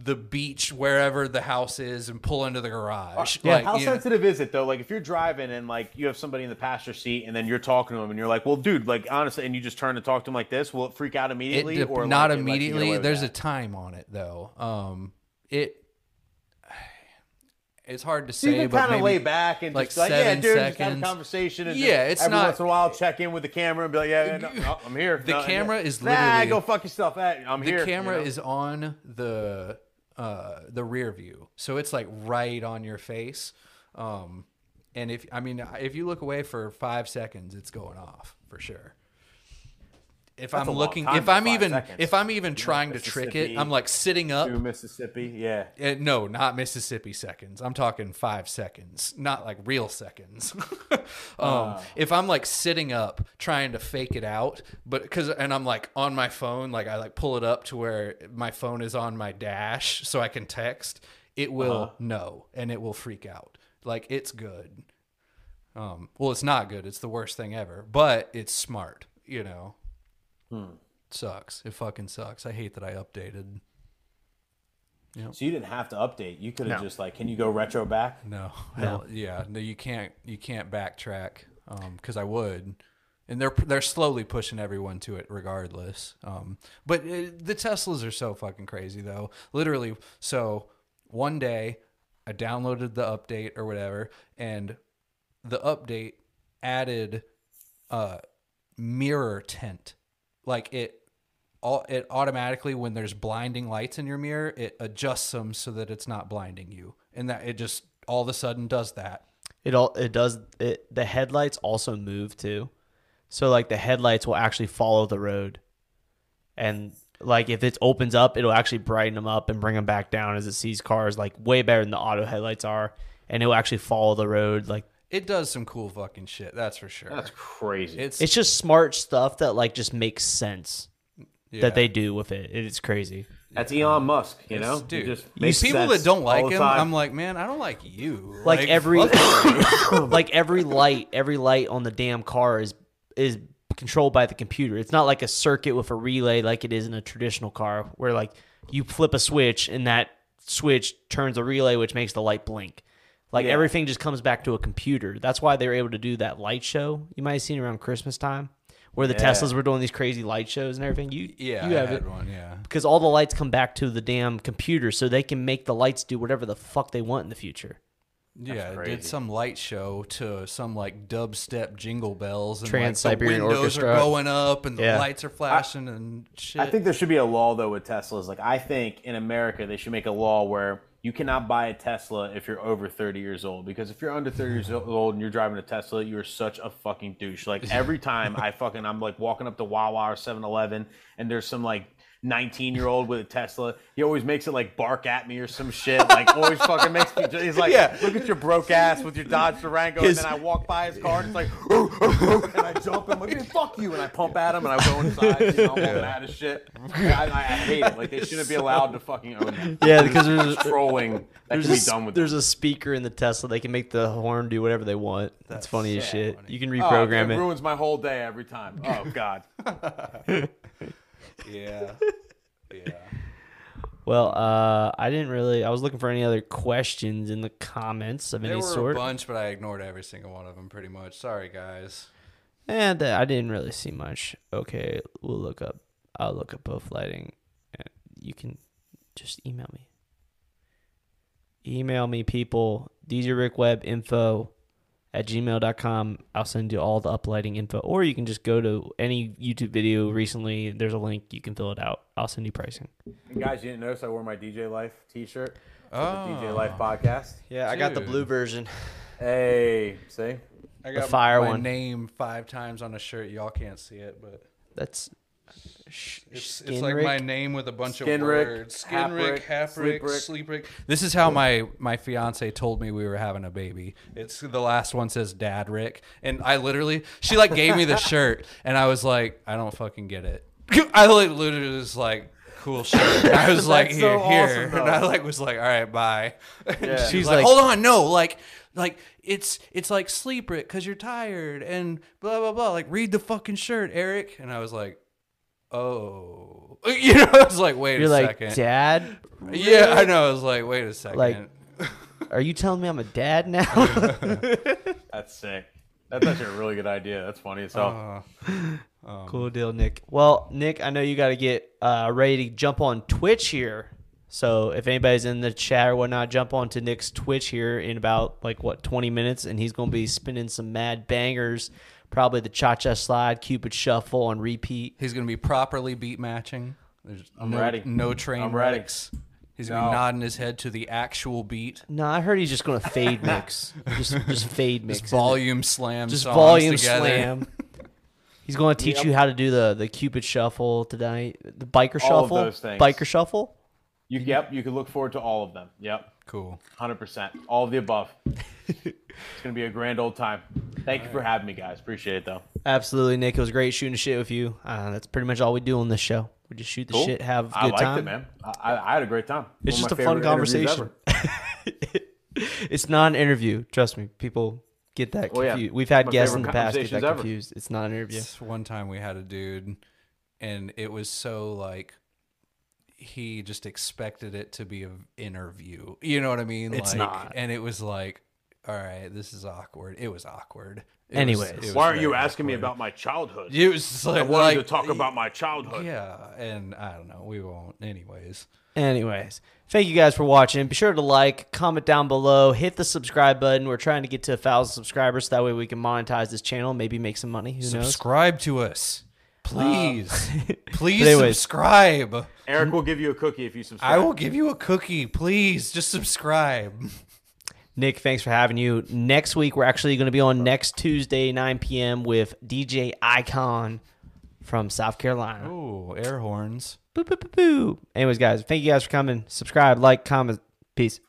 the beach wherever the house is and pull into the garage. Yeah. Like, How you know- sensitive is it though? Like if you're driving and like you have somebody in the passenger seat and then you're talking to them and you're like, "Well, dude, like honestly," and you just turn to talk to them like this, will it freak out It immediately or not like, it lets you get away immediately. with There's a time on it though. Um, it it's hard to So you say, can but kind of lay back and like just like, yeah, dude, just have a seconds. conversation. And Yeah, it's every not- once in a while check in with the camera and be like, yeah, no, no, I'm here. The No, camera is nah, literally- go fuck yourself. I'm the here. The camera know? is on the uh the rear view, so it's like right on your face. Um, and if I mean if you look away for five seconds, it's going off for sure. If That's I'm looking, if I'm even, seconds. if I'm even trying to trick it, I'm like sitting up. to Mississippi. Yeah. Uh, no, not Mississippi seconds. I'm talking five seconds, not like real seconds. [LAUGHS] um, if I'm like sitting up trying to fake it out, but because and I'm like on my phone, like I like pull it up to where my phone is on my dash so I can text. It will know and it will freak out. Like it's good. Um, well, it's not good. It's the worst thing ever, but it's smart. You know, sucks. It fucking sucks. I hate that I updated. So you didn't have to update. You could have No. just like, can you go retro back? No, [LAUGHS] hell, yeah, no, you can't, you can't backtrack, um, because I would, and they're they're slowly pushing everyone to it regardless. Um, but uh the Teslas are so fucking crazy though. Literally, so one day I downloaded the update or whatever, and the update added uh mirror tint, like it. All, it automatically when there's blinding lights in your mirror it adjusts them so that it's not blinding you and that it just all of a sudden does that It all it does it the headlights also move too. So like the headlights will actually follow the road. And like if it opens up, it'll actually brighten them up and bring them back down as it sees cars like way better than the auto headlights are and it'll actually follow the road like it does some cool fucking shit that's for sure That's crazy. it's, it's just smart stuff that like just makes sense yeah. that they do with it. It's crazy. That's Elon Musk, you know? He dude just makes people sense that don't all like the him time. i'm like man i don't like you Like, every fuck you. [LAUGHS] [LAUGHS] like every light, every light on the damn car is is controlled by the computer. It's not like a circuit with a relay like it is in a traditional car where like you flip a switch and that switch turns a relay which makes the light blink. Like Yeah. everything just comes back to a computer. That's why they were able to do that light show you might have seen around Christmas time where the Yeah. Teslas were doing these crazy light shows and everything. You yeah you I have had it one yeah because all the lights come back to the damn computer so they can make the lights do whatever the fuck they want in the future. yeah it did some light show to some like dubstep jingle bells and Trans-Siberian like the windows Orchestra. are going up and the Yeah. lights are flashing and shit I think there should be a law though with Teslas. Like I think in America they should make a law where you cannot buy a Tesla if you're over 30 years old because if you're under 30 years [LAUGHS] old and you're driving a Tesla, you're such a fucking douche. Like every [LAUGHS] time I fucking I'm like walking up to Wawa or 7-Eleven and there's some like 19 year old with a Tesla. He always makes it like bark at me or some shit. Like always fucking makes me. He's like, Yeah. look at your broke ass with your Dodge Durango. His- and then I walk by his car and it's like, oh, oh, oh, and I jump and I'm like, fuck you, and I pump at him and I go inside. You know, I'm mad as shit. I, I, I hate it. Like they shouldn't be allowed to fucking own that. Yeah, because there's trolling that there's can a, be done with. there's a speaker in the Tesla. They can make the horn do whatever they want. That's, funny as shit. funny. You can Oh, reprogram it it. ruins my whole day every time. Oh God. [LAUGHS] yeah yeah Well, uh, I didn't really. I was looking for any other questions in the comments of There any were sort, a bunch, but I ignored every single one of them pretty much. Sorry, guys. and uh, I didn't really see much. Okay, we'll look up. I'll look up both lighting. and You can just email me. Email me, people. DJRickWeb info at gmail.com. I'll send you all the uplighting info. Or you can just go to any YouTube video recently. There's a link. You can fill it out. I'll send you pricing. And guys, you didn't notice I wore my DJ Life T-shirt. for Oh. The DJ Life podcast. Yeah, I got the Dude. blue version. Hey, see. I The fire my one. name five times on a shirt. Y'all can't see it, but That's It's, it's like my name with a bunch of Skinrick, words. Skinrick, Haprick, Haprick, Sleeprick. Sleeprick. This is how my my fiance told me we were having a baby. It's the last one says Dad Rick, and I literally she like gave me the [LAUGHS] shirt, and I was like, I don't fucking get it. [LAUGHS] I like, literally was like. Cool shirt. And I was like, here, so here, awesome, and. I like was like, all right, bye. [LAUGHS] And Yeah. She's She's like, like- hold on, no, like, like it's it's like sleep it because you're tired and blah blah blah. Like, read the fucking shirt, Erik. And I was like, oh, [LAUGHS] you know, I was like, wait You're a like, second. Dad, Yeah, I know. I was like, wait a second. Like- are you telling me I'm a dad now? [LAUGHS] [LAUGHS] That's sick. That's actually a really good idea. That's funny as hell. Uh, cool deal, Nick. Well, Nick, I know you got to get uh, ready to jump on Twitch here. So if anybody's in the chat or whatnot, jump on to Nick's Twitch here in about like what 20 minutes, and he's gonna be spinning some mad bangers. Probably the cha cha slide, Cupid shuffle on repeat. he's gonna be properly beat matching. There's I'm no, ready. No train I'm ready. wrecks. He's gonna No. be nodding his head to the actual beat. No, I heard he's just gonna fade [LAUGHS] mix, just just fade mix, Just in it. volume slam. just songs volume together. slam. [LAUGHS] He's going to teach Yep. you how to do the the Cupid shuffle tonight, the biker All of shuffle, those things. biker shuffle. You, yep, you can look forward to all of them. Yep, Cool. hundred percent, all of the above. [LAUGHS] it's gonna be a grand old time. Thank you for having me, guys. Appreciate it though. Absolutely, Nick. It was great shooting the shit with you. Uh, that's pretty much all we do on this show. We just shoot the Cool. shit, have a good I liked time. it, man. I, I- I had a great time. It's One just a fun conversation. [LAUGHS] it's not an interview. Trust me. People get that Oh, yeah. confused. We've had My guests in the past get that ever. confused. It's not an interview. This One time we had a dude, and it was so like he just expected it to be an interview. You know what I mean? It's like, not. And it was like, all right, this is awkward. It was awkward. It Anyways. it was Why aren't you very asking me about my childhood? You was just like, I wanted like, to talk about my childhood. Yeah, and I don't know. We won't. Anyways. Anyways, thank you guys for watching. Be sure to like, comment down below, hit the subscribe button. We're trying to get to a thousand subscribers. So that way we can monetize this channel, maybe make some money. Who knows? Subscribe to us. Please. Uh, [LAUGHS] Please anyways. subscribe. Erik will give you a cookie if you subscribe. I will give you a cookie. Please just subscribe. [LAUGHS] Nick, thanks for having you. Next week, we're actually going to be on next Tuesday, 9 p.m. with DJ Icon from South Carolina. Oh, air horns. Boo, boo, boo, boo. Anyways, guys, thank you guys for coming. Subscribe, like, comment. Peace.